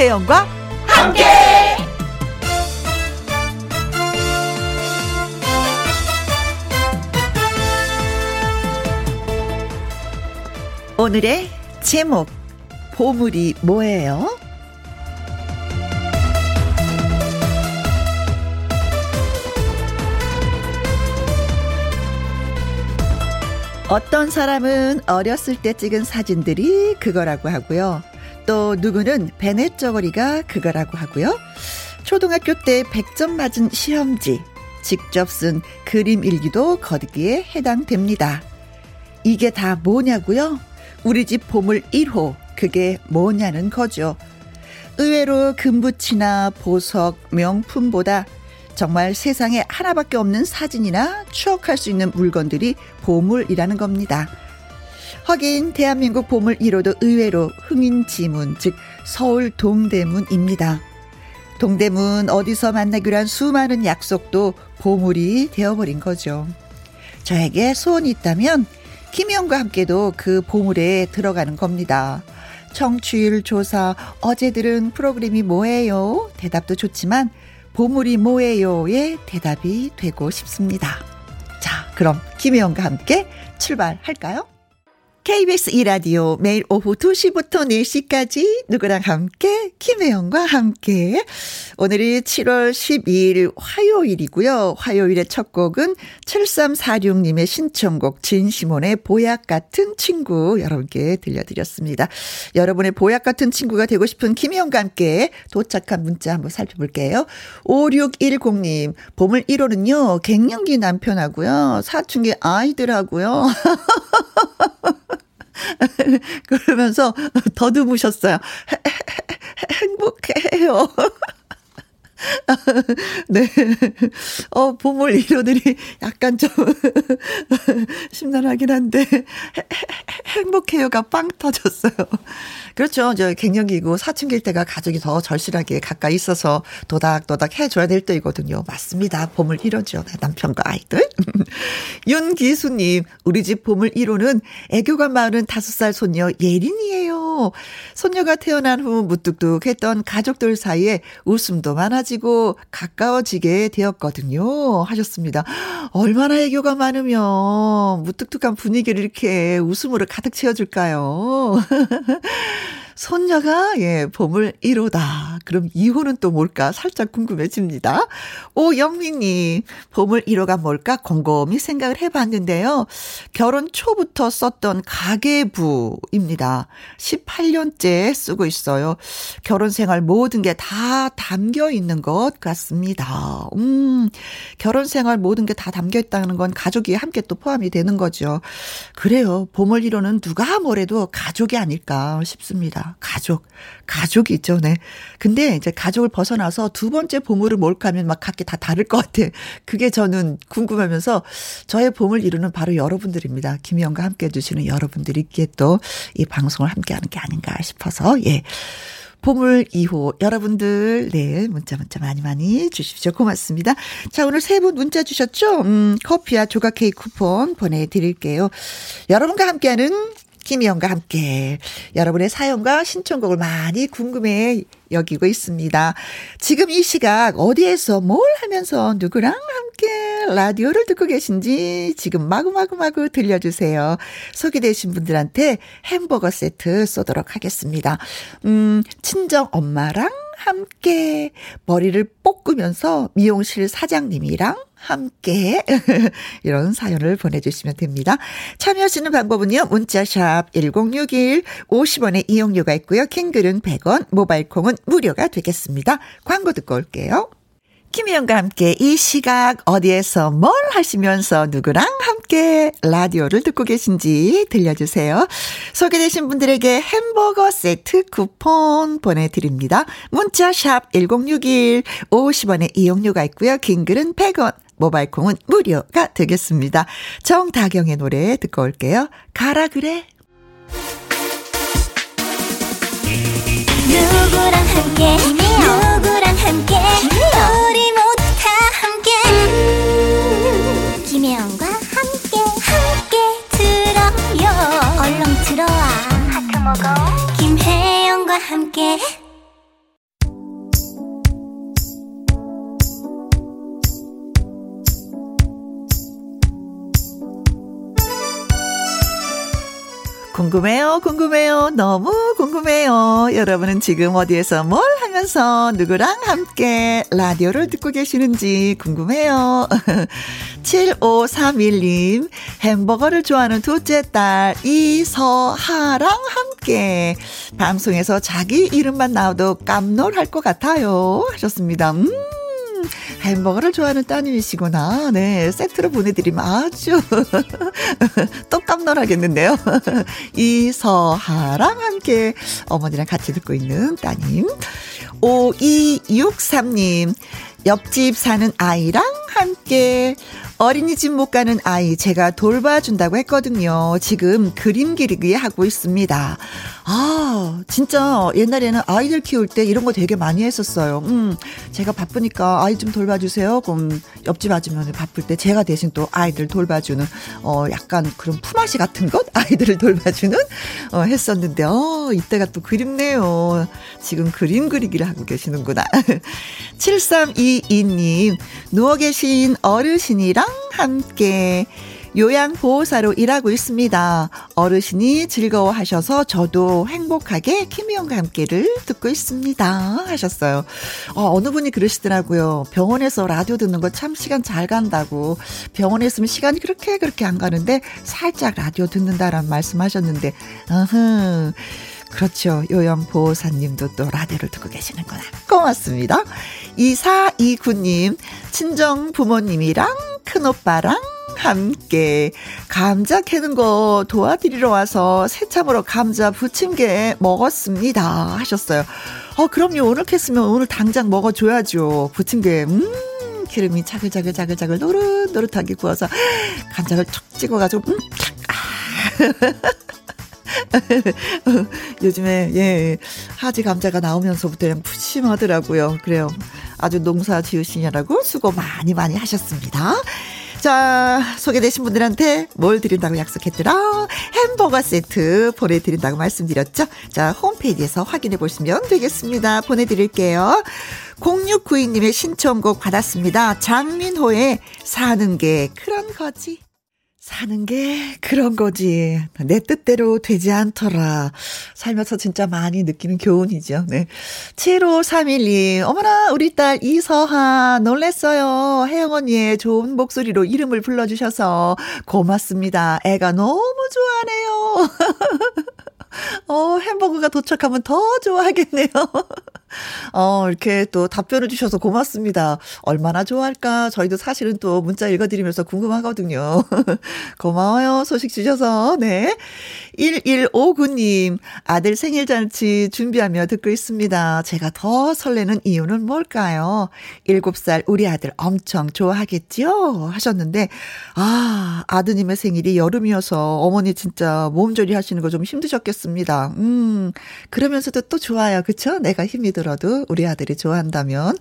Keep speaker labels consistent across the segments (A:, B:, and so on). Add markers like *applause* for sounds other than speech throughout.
A: 김혜영과 함께. 오늘의 제목 보물이 뭐예요? 어떤 사람은 어렸을 때 찍은 사진들이 그거라고 하고요. 또 누구는 베넷 저고리가 그거라고 하고요. 초등학교 때 100점 맞은 시험지, 직접 쓴 그림 일기도 거기에 해당됩니다. 이게 다 뭐냐고요? 우리 집 보물 1호, 그게 뭐냐는 거죠. 의외로 금붙이나 보석, 명품보다 정말 세상에 하나밖에 없는 사진이나 추억할 수 있는 물건들이 보물이라는 겁니다. 하긴 대한민국 보물 1호도 의외로 흥인지문, 즉 서울 동대문입니다. 동대문 어디서 만나기로 한 수많은 약속도 보물이 되어버린 거죠. 저에게 소원이 있다면 김희영과 함께도 그 보물에 들어가는 겁니다. 청취율 조사, 어제 들은 프로그램이 뭐예요? 대답도 좋지만 보물이 뭐예요의 대답이 되고 싶습니다. 자, 그럼 김혜영과 함께 출발할까요? KBS 이라디오 매일 오후 2시부터 4시까지 누구랑 함께 김혜영과 함께 오늘이 7월 12일 화요일이고요. 화요일의 첫 곡은 7346님의 신청곡 진시몬의 보약 같은 친구 여러분께 들려드렸습니다. 여러분의 보약 같은 친구가 되고 싶은 김혜영과 함께 도착한 문자 한번 살펴볼게요. 5610님 봄을 1호는요. 갱년기 남편하고요. 사춘기 아이들하고요. *laughs* *laughs* 그러면서 더듬으셨어요. *laughs* 행복해요. *laughs* 네. 어, 보물 이로들이 약간 좀 *laughs* 심란하긴 한데 행복해요가 빵 터졌어요. 그렇죠. 저 갱년기고 사춘기일 때가 가족이 더 절실하게 가까이 있어서 도닥도닥 해줘야 될 때이거든요. 맞습니다. 보물 1호죠. 남편과 아이들. *laughs* 윤기수님, 우리 집 보물 1호는 애교가 많은 5살 손녀 예린이에요. 손녀가 태어난 후 무뚝뚝했던 가족들 사이에 웃음도 많아지 고 가까워지게 되었거든요. 하셨습니다. 얼마나 애교가 많으면 무뚝뚝한 분위기를 이렇게 웃음으로 가득 채워줄까요? *laughs* 손녀가, 예, 보물 1호다. 그럼 2호는 또 뭘까? 살짝 궁금해집니다. 오영민님, 보물 1호가 뭘까? 곰곰이 생각을 해봤는데요. 결혼 초부터 썼던 가계부입니다. 18년째 쓰고 있어요. 결혼 생활 모든 게 다 담겨 있는 것 같습니다. 음, 결혼 생활 모든 게 다 담겨 있다는 건 가족이 함께 또 포함이 되는 거죠. 그래요. 보물 1호는 누가 뭐래도 가족이 아닐까 싶습니다. 가족. 가족이 있죠, 네. 근데 이제 가족을 벗어나서 두 번째 보물을 뭘까 하면 막 각기 다 다를 것 같아. 그게 저는 궁금하면서 저의 보물 이루는 바로 여러분들입니다. 김희영과 함께 해주시는 여러분들이기에 또 이 방송을 함께 하는 게 아닌가 싶어서, 예. 보물 2호 여러분들 네 문자 문자 많이 많이 주십시오 고맙습니다. 자 오늘 세 분 문자 주셨죠? 음 커피와 조각 케이크 쿠폰 보내드릴게요. 여러분과 함께하는 김희영과 함께 여러분의 사연과 신청곡을 많이 궁금해 여기고 있습니다. 지금 이 시각 어디에서 뭘 하면서 누구랑 함께 라디오를 듣고 계신지 지금 마구마구마구 들려주세요. 소개되신 분들한테 햄버거 세트 쏘도록 하겠습니다. 음, 친정 엄마랑 함께 머리를 볶으면서 미용실 사장님이랑 함께 *laughs* 이런 사연을 보내주시면 됩니다. 참여하시는 방법은요. 문자샵 1061 50원의 이용료가 있고요. 킹글은 100원, 모바일 콩은 무료가 되겠습니다. 광고 듣고 올게요. 김희영과 함께 이 시각 어디에서 뭘 하시면서 누구랑 함께 라디오를 듣고 계신지 들려주세요. 소개되신 분들에게 햄버거 세트 쿠폰 보내드립니다. 문자샵 1061 50원의 이용료가 있고요. 긴 글은 100원. 모바일 콩은 무료가 되겠습니다. 정다경의 노래 듣고 올게요. 가라 그래. 누구랑 함께 누구랑 함께 우리 모두 다 함께 음, 김혜영과 함께 함께 들어요. 얼렁 들어와 하트 먹어. 김혜영과 함께 궁금해요, 궁금해요. 너무 궁금해요. 여러분은 지금 어디에서 뭘 하면서 누구랑 함께 라디오를 듣고 계시는지 궁금해요. *laughs* 7531님, 햄버거를 좋아하는 둘째 딸 이서하랑 함께 방송에서 자기 이름만 나와도 깜놀할 것 같아요. 하셨습니다. 음. 햄버거를 좋아하는 따님이시구나. 네, 세트로 보내드리면 아주 *laughs* 또 깜놀하겠는데요. *laughs* 이서하랑 함께 어머니랑 같이 듣고 있는 따님. 5263님, 옆집 사는 아이랑 함께 어린이집 못 가는 아이 제가 돌봐준다고 했거든요. 지금 그림 그리기 하고 있습니다. 아, 진짜 옛날에는 아이들 키울 때 이런 거 되게 많이 했었어요. 음, 제가 바쁘니까 아이 좀 돌봐주세요. 그럼 옆집 아주머니 바쁠 때 제가 대신 또 아이들 돌봐주는, 어, 약간 그런 품앗이 같은 것? *laughs* 아이들을 돌봐주는, 어, 했었는데, 어, 이때가 또 그립네요. 지금 그림 그리기를 하고 계시는구나. *laughs* 7322님, 누워 계신 어르신이랑 함께 요양보호사로 일하고 있습니다. 어르신이 즐거워하셔서 저도 행복하게 김희영과 함께를 듣고 있습니다. 하셨어요. 어, 어느 분이 그러시더라고요. 병원에서 라디오 듣는 거 참 시간 잘 간다고. 병원에 있으면 시간이 그렇게 그렇게 안 가는데 살짝 라디오 듣는다라는 말씀 하셨는데, 어흥. 그렇죠. 요양보호사님도 또 라디오를 듣고 계시는구나. 고맙습니다. 2429님, 친정 부모님이랑 큰오빠랑 함께 감자 캐는 거 도와드리러 와서 새참으로 감자 부침개 먹었습니다. 하셨어요. 어, 그럼요. 오늘 캤으면 오늘 당장 먹어줘야죠. 부침개. 음. 기름이 자글자글 자글자글 노릇노릇하게 구워서 감자를 툭 찍어가지고 음, 아. *laughs* *laughs* 요즘에 예 하지 감자가 나오면서부터 그냥 푸짐하더라고요. 그래요. 아주 농사 지으시냐라고 수고 많이 많이 하셨습니다. 자, 소개되신 분들한테 뭘 드린다고 약속했더라? 햄버거 세트 보내드린다고 말씀드렸죠? 자, 홈페이지에서 확인해 보시면 되겠습니다. 보내드릴게요. 0692님의 신청곡 받았습니다. 장민호의 사는 게 그런 거지. 사는 게 그런 거지. 내 뜻대로 되지 않더라. 살면서 진짜 많이 느끼는 교훈이죠. 네. 7531님, 어머나, 우리 딸 이서하, 놀랬어요. 혜영 언니의 좋은 목소리로 이름을 불러주셔서 고맙습니다. 애가 너무 좋아하네요. *laughs* 어, 햄버거가 도착하면 더 좋아하겠네요. *laughs* 어, 이렇게 또 답변을 주셔서 고맙습니다. 얼마나 좋아할까? 저희도 사실은 또 문자 읽어드리면서 궁금하거든요. *laughs* 고마워요. 소식 주셔서. 네. 1159님, 아들 생일 잔치 준비하며 듣고 있습니다. 제가 더 설레는 이유는 뭘까요? 7살 우리 아들 엄청 좋아하겠지요? 하셨는데, 아, 아드님의 생일이 여름이어서 어머니 진짜 몸조리 하시는 거 좀 힘드셨겠습니다. 음, 그러면서도 또 좋아요. 그쵸? 내가 힘이 들 어도 우리 아들이 좋아한다면,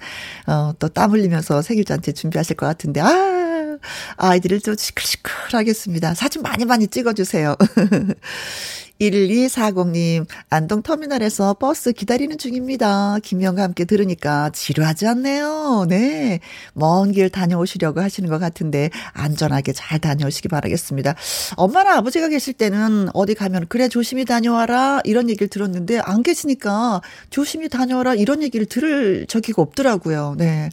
A: 어, 또 땀 흘리면서 생일잔치 준비하실 것 같은데, 아, 아이들을 좀 시끌시끌하겠습니다. 사진 많이 많이 찍어주세요. *laughs* 1240님, 안동터미널에서 버스 기다리는 중입니다. 김영과 함께 들으니까 지루하지 않네요. 네. 먼 길 다녀오시려고 하시는 것 같은데, 안전하게 잘 다녀오시기 바라겠습니다. 엄마랑 아버지가 계실 때는 어디 가면, 그래, 조심히 다녀와라. 이런 얘기를 들었는데, 안 계시니까 조심히 다녀와라. 이런 얘기를 들을 적이가 없더라고요. 네.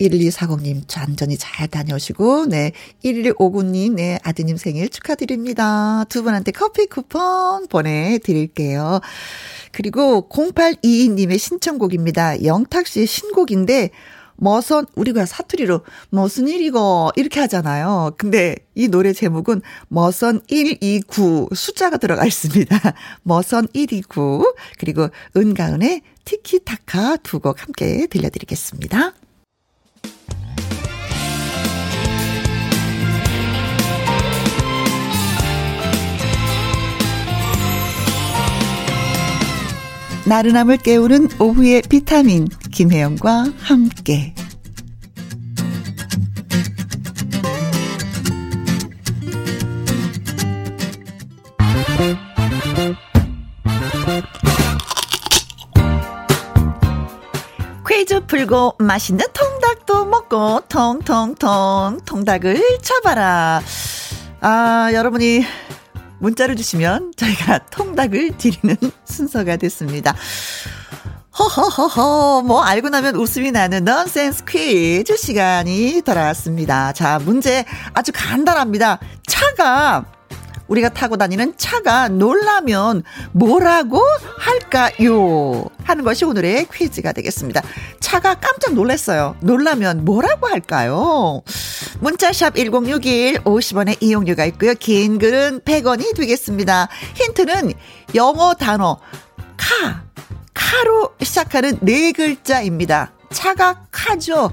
A: 1240님, 안전히 잘 다녀오시고, 네. 1159님, 네. 아드님 생일 축하드립니다. 두 분한테 커피 쿠폰 보내드릴게요. 그리고 0822님의 신청곡입니다. 영탁 씨의 신곡인데, 머선, 우리가 사투리로 무슨 일이고, 이렇게 하잖아요. 근데 이 노래 제목은 머선 129 숫자가 들어가 있습니다. *laughs* 머선 129. 그리고 은가은의 티키타카 두 곡 함께 들려드리겠습니다. 나른함을 깨우는 오후의 비타민 김혜영과 함께 퀴즈 풀고 맛있는 통닭도 먹고 통통통 통닭을 쳐봐라. 아 여러분이 문자를 주시면 저희가 통닭을 드리는 *laughs* 순서가 됐습니다. 허허허허, 뭐, 알고 나면 웃음이 나는 넌센스 퀴즈 시간이 돌아왔습니다. 자, 문제 아주 간단합니다. 차가 우리가 타고 다니는 차가 놀라면 뭐라고 할까요? 하는 것이 오늘의 퀴즈가 되겠습니다. 차가 깜짝 놀랐어요. 놀라면 뭐라고 할까요? 문자샵 1061 50원의 이용료가 있고요. 긴 글은 100원이 되겠습니다. 힌트는 영어 단어 카 카로 시작하는 네 글자입니다. 차가 카죠.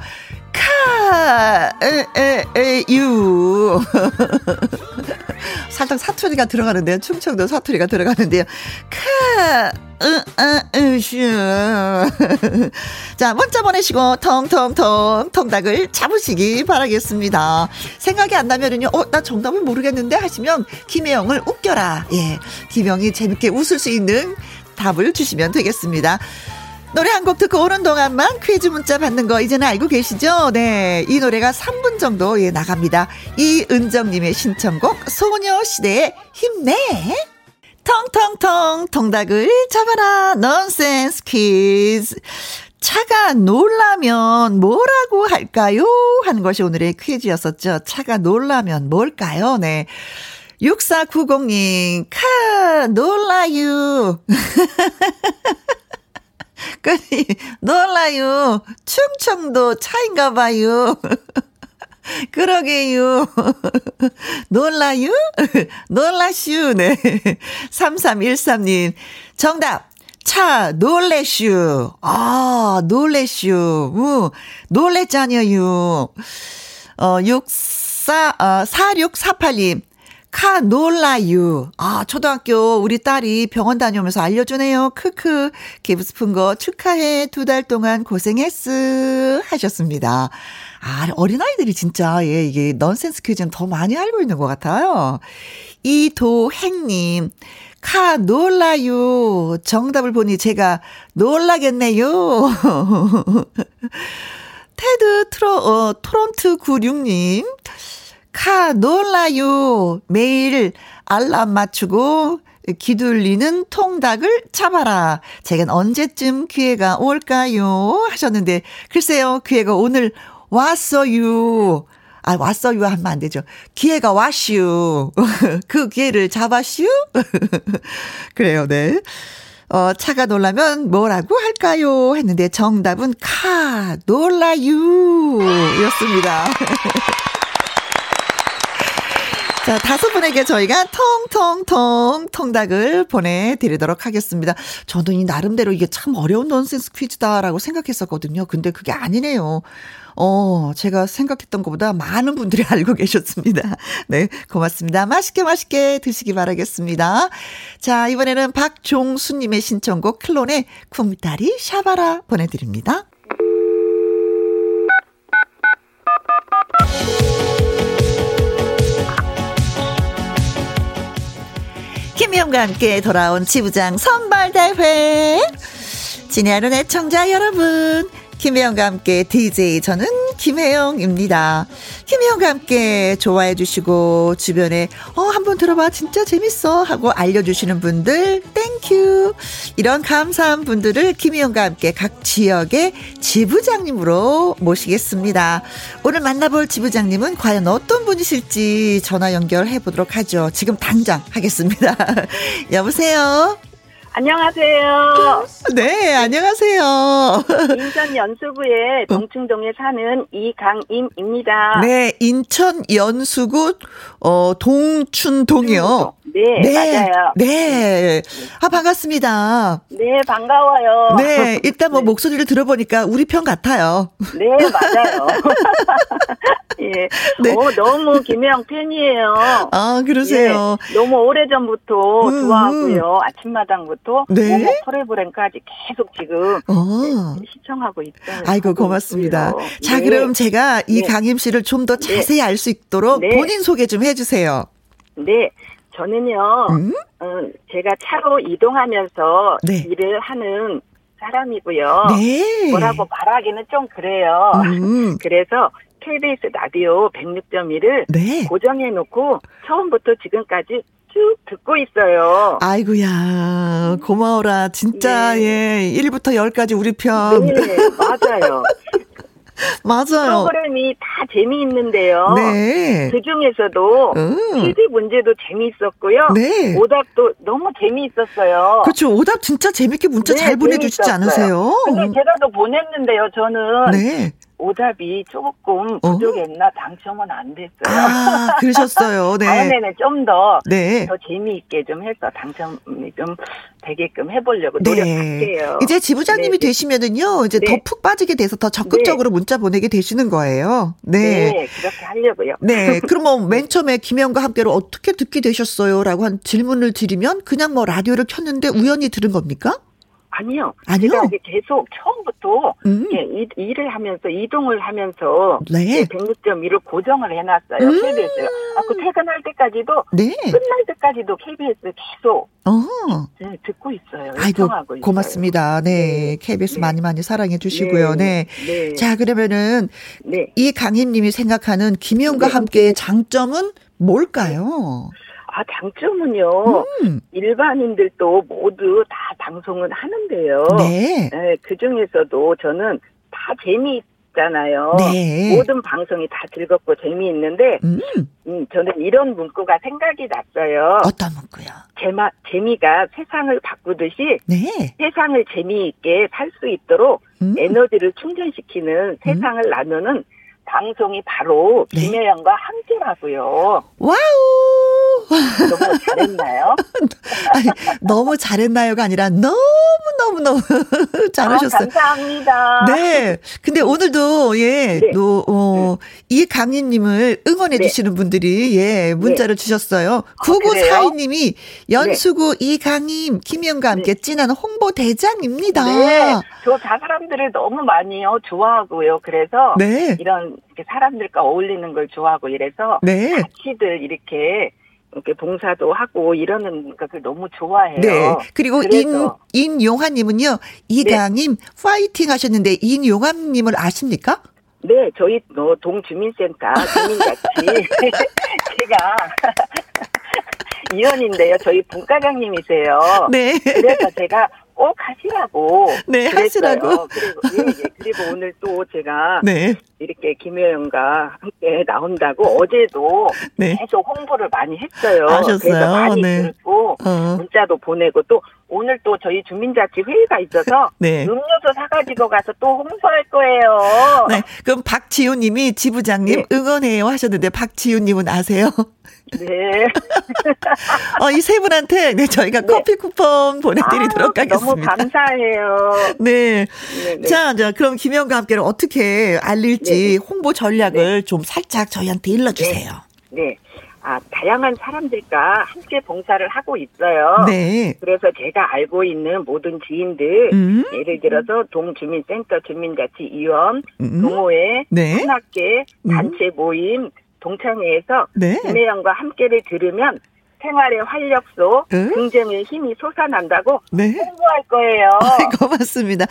A: 카, 에, 에, 에, 유. *laughs* 살짝 사투리가 들어가는데요. 충청도 사투리가 들어가는데요. 카, 으, 으, 으, 슈. *laughs* 자, 문자 보내시고, 통통통, 통닭을 잡으시기 바라겠습니다. 생각이 안 나면은요, 어, 나 정답을 모르겠는데 하시면, 김혜영을 웃겨라. 예. 김혜영이 재밌게 웃을 수 있는 답을 주시면 되겠습니다. 노래 한 곡 듣고 오는 동안만 퀴즈 문자 받는 거 이제는 알고 계시죠? 네. 이 노래가 3분 정도 예, 나갑니다. 이은정님의 신청곡 소녀시대의 힘내. 텅텅텅 통닭을 잡아라 넌센스 퀴즈. 차가 놀라면 뭐라고 할까요? 하는 것이 오늘의 퀴즈였었죠. 차가 놀라면 뭘까요? 네. 6490님, 카, 놀라유. *laughs* 그니 놀라요. 충청도 차인가 봐요. *laughs* 그러게요. *laughs* 놀라요? *laughs* 놀라슈. 네. 3313님. 정답. 차, 놀래슈. 아, 놀래슈. 우, 놀랬잖아요. 어, 64, 어, 4648님. 카 놀라유. 아, 초등학교 우리 딸이 병원 다녀오면서 알려주네요. 크크. 기부 스푼 거 축하해. 두 달 동안 고생했어. 하셨습니다. 아, 어린아이들이 진짜, 예, 이게 넌센스 퀴즈는 더 많이 알고 있는 것 같아요. 이도행님. 카 놀라요. 정답을 보니 제가 놀라겠네요. *laughs* 테드 트로, 어, 토론트 96님. 카 놀라요. 매일 알람 맞추고 기둘리는 통닭을 잡아라. 제겐 언제쯤 기회가 올까요? 하셨는데 글쎄요. 기회가 오늘 왔어요. 아, 왔어요 하면 안 되죠. 기회가 왔슈. *laughs* 그 기회를 잡았슈? *laughs* 그래요, 네. 어, 차가 놀라면 뭐라고 할까요? 했는데 정답은 카, 놀라유. 였습니다. *laughs* 자, 다섯 분에게 저희가 통통통 통닭을 보내드리도록 하겠습니다. 저도 이 나름대로 이게 참 어려운 넌센스 퀴즈다라고 생각했었거든요. 근데 그게 아니네요. 어, 제가 생각했던 것보다 많은 분들이 *laughs* 알고 계셨습니다. 네, 고맙습니다. 맛있게 맛있게 드시기 바라겠습니다. 자, 이번에는 박종수님의 신청곡 클론의 쿵따리 샤바라 보내드립니다. 김혜영과 함께 돌아온 지부장 선발대회. 친애하는 애청자 여러분. 김혜영과 함께 DJ 저는 김혜영입니다. 김혜영과 함께 좋아해 주시고 주변에 어 한번 들어봐 진짜 재밌어 하고 알려주시는 분들 thank you 이런 감사한 분들을 김혜영과 함께 각 지역의 지부장님으로 모시겠습니다. 오늘 만나볼 지부장님은 과연 어떤 분이실지 전화 연결해 보도록 하죠. 지금 당장 하겠습니다. *laughs* 여보세요.
B: 안녕하세요.
A: 네, 안녕하세요.
B: 인천 연수구의 동충동에 사는 이강임입니다.
A: 네, 인천 연수구 어 동춘동이요.
B: 네, 네, 맞아요.
A: 네. 아, 반갑습니다.
B: 네, 반가워요.
A: 네, 일단 뭐 네. 목소리를 들어보니까 우리 편 같아요.
B: 네, 맞아요. *laughs* 예. 네. 오, 너무 김혜영 팬이에요.
A: 아, 그러세요.
B: 예, 너무 오래전부터 음, 좋아하고요. 아침마당부터 네. 모모 프로그램까지 계속 지금 어. 시청하고 있어요.
A: 아이고, 고맙습니다. 있고요. 자, 네. 그럼 제가 이 네. 강임 씨를 좀더 네. 자세히 알 수 있도록 네. 본인 소개 좀 해주세요.
B: 네. 저는요, 음? 어, 제가 차로 이동하면서 네. 일을 하는 사람이고요. 네. 뭐라고 말하기는 좀 그래요. 음. *laughs* 그래서 KBS 라디오 106.1을 네. 고정해 놓고 처음부터 지금까지 쭉 듣고 있어요.
A: 아이고야, 고마워라. 진짜, 네. 예, 1부터 10까지 우리 편.
B: 네, 맞아요. *laughs* *laughs*
A: 맞아요.
B: 프로그램이 다 재미있는데요. 네. 그 중에서도 음. 퀴즈 문제도 재미있었고요. 네. 오답도 너무 재미있었어요.
A: 그렇죠. 오답 진짜 재밌게 문자 네, 잘 보내주시지 않으세요?
B: 근데 음. 제가 더 보냈는데요. 저는 네. 오답이 조금 어? 부족했나 당첨은 안 됐어요.
A: 아, 그러셨어요. *laughs* 네.
B: 다음에는 좀 더, 네. 더 재미있게 좀 해서 당첨이 좀 되게끔 해보려고 네. 노력할게요.
A: 이제 지부장님이 네. 되시면은요, 이제 네. 더푹 빠지게 돼서 더 적극적으로 네. 문자 보내게 되시는 거예요.
B: 네. 네 그렇게 하려고요.
A: 네. *laughs* 그럼 뭐 맨 처음에 김혜영과 함께로 어떻게 듣게 되셨어요? 라고 한 질문을 드리면 그냥 뭐 라디오를 켰는데 우연히 들은 겁니까?
B: 아니요. 아니요. 제가 계속 처음부터 음. 예, 일을 하면서 이동을 하면서 네. 예, 106.1을 고정을 해놨어요. 음. KBS요. 아, 그 퇴근할 때까지도 네. 끝날 때까지도 KBS 계속 어. 네, 듣고 있어요. 아이고 있어요.
A: 고맙습니다. 네. 네. KBS 네. 많이 많이 사랑해 주시고요. 네. 네. 네. 자 그러면은 이 강희님이 생각하는 김희영과 함께의 장점은 뭘까요?
B: 아, 장점은요. 음. 일반인들도 모두 다 방송을 하는데요. 네. 네. 그 중에서도 저는 다 재미있잖아요. 네. 모든 방송이 다 즐겁고 재미있는데, 음. 음, 저는 이런 문구가 생각이 났어요.
A: 어떤 문구요?
B: 제마, 재미가 세상을 바꾸듯이, 네. 세상을 재미있게 살 수 있도록 음. 에너지를 충전시키는 세상을 나누는 방송이 바로 네. 김혜영과 함께라고요.
A: 와우!
B: 너무 잘했나요? *laughs*
A: 아니, 너무 잘했나요가 아니라 너무 너무 너무 잘하셨어요. 아,
B: 감사합니다.
A: 네. 근데 오늘도 예, 네. 또 어, 이 강희님을 응원해 네. 주시는 분들이 예 문자를 네. 주셨어요. 9942님이 아, 연수구 이강임 김희영과 함께 네. 진한 홍보 대장입니다. 네.
B: 저 사람들을 너무 많이요 좋아하고요. 그래서 이런 사람들과 어울리는 걸 좋아하고 이래서 같이들 이렇게 이렇게 봉사도 하고 이러는 것을 너무 좋아해요. 네.
A: 그리고 인, 인용화님은요, 이강님 네. 파이팅 하셨는데, 인용화님을 아십니까?
B: 네, 저희 뭐 동주민센터 주민같이 *laughs* 제가 *laughs* 이원인데요. 저희 분과장님이세요. 네. 그래서 제가 꼭 하시라고. *laughs*
A: 네, 그랬어요. 하시라고.
B: 그리고, 예, 예. 그리고 오늘 또 제가 네. 이렇게 김효영과 함께 나온다고 어제도 네. 계속 홍보를 많이 했어요.
A: 하셨어요. 그래서
B: 많이 네. 듣고 어. 문자도 보내고 또 오늘 또 저희 주민자치 회의가 있어서 *laughs* 네. 음료수 사가지고 가서 또 홍보할 거예요.
A: 네. 그럼 박지훈님이 지부장님 네. 응원해요 하셨는데 박지훈님은 아세요? *laughs*
B: 네. *laughs*
A: 어, 이 세 분한테 네, 저희가 네. 커피 쿠폰 보내드리도록 아, 하겠습니다.
B: 너무 감사해요.
A: 네. 네, 네. 자, 자, 그럼 김영과 함께를 어떻게 알릴지 네. 홍보 전략을 좀 살짝 저희한테 일러주세요.
B: 네. 아, 다양한 사람들과 함께 봉사를 하고 있어요. 네. 그래서 제가 알고 있는 모든 지인들, 음. 예를 들어서 동주민센터 주민자치위원, 음. 동호회, 네. 산학계, 음. 단체 모임, 동창회에서 네. 김혜영과 함께를 들으면 생활의 활력소, 응? 긍정의 힘이 솟아난다고 네. 홍보할 거예요. *laughs*
A: 고맙습니다.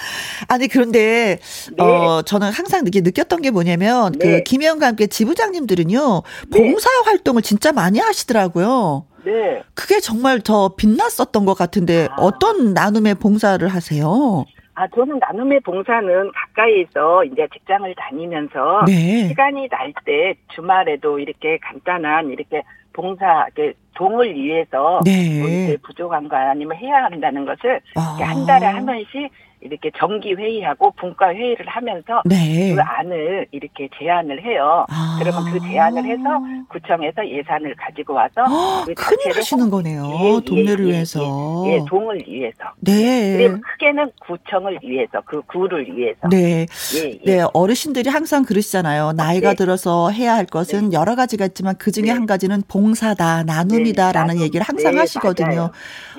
A: 아니 그런데 네. 어 저는 항상 이게 느꼈던 게 뭐냐면 그 네. 그 김혜영과 함께 지부장님들은요 네. 봉사 활동을 진짜 많이 하시더라고요. 네. 그게 정말 더 빛났었던 것 같은데 아. 어떤 나눔의 봉사를 하세요?
B: 아, 저는 나눔의 봉사는 가까이서 이제 직장을 다니면서 네. 시간이 날 때 주말에도 이렇게 간단한 이렇게 봉사, 이렇게 동을 위해서 네. 뭐 부족한 거 아니면 해야 한다는 것을 아. 한 달에 한 번씩 이렇게 정기 회의하고 분과 회의를 하면서 네. 그 안을 이렇게 제안을 해요. 아. 그러면 그 제안을 해서 구청에서 예산을 가지고 와서
A: 어, 그 큰일 하시는 거네요. 예, 예, 동네를
B: 예,
A: 위해서.
B: 예, 예, 동을 위해서. 네. 그리고 크게는 구청을 위해서, 그 구를 위해서.
A: 네. 예, 예. 네, 어르신들이 항상 그러시잖아요. 나이가 네. 들어서 해야 할 것은 네. 여러 가지가 있지만 그 중에 네. 한 가지는 봉사다, 나눔이다라는 네, 얘기를 항상 네, 하시거든요.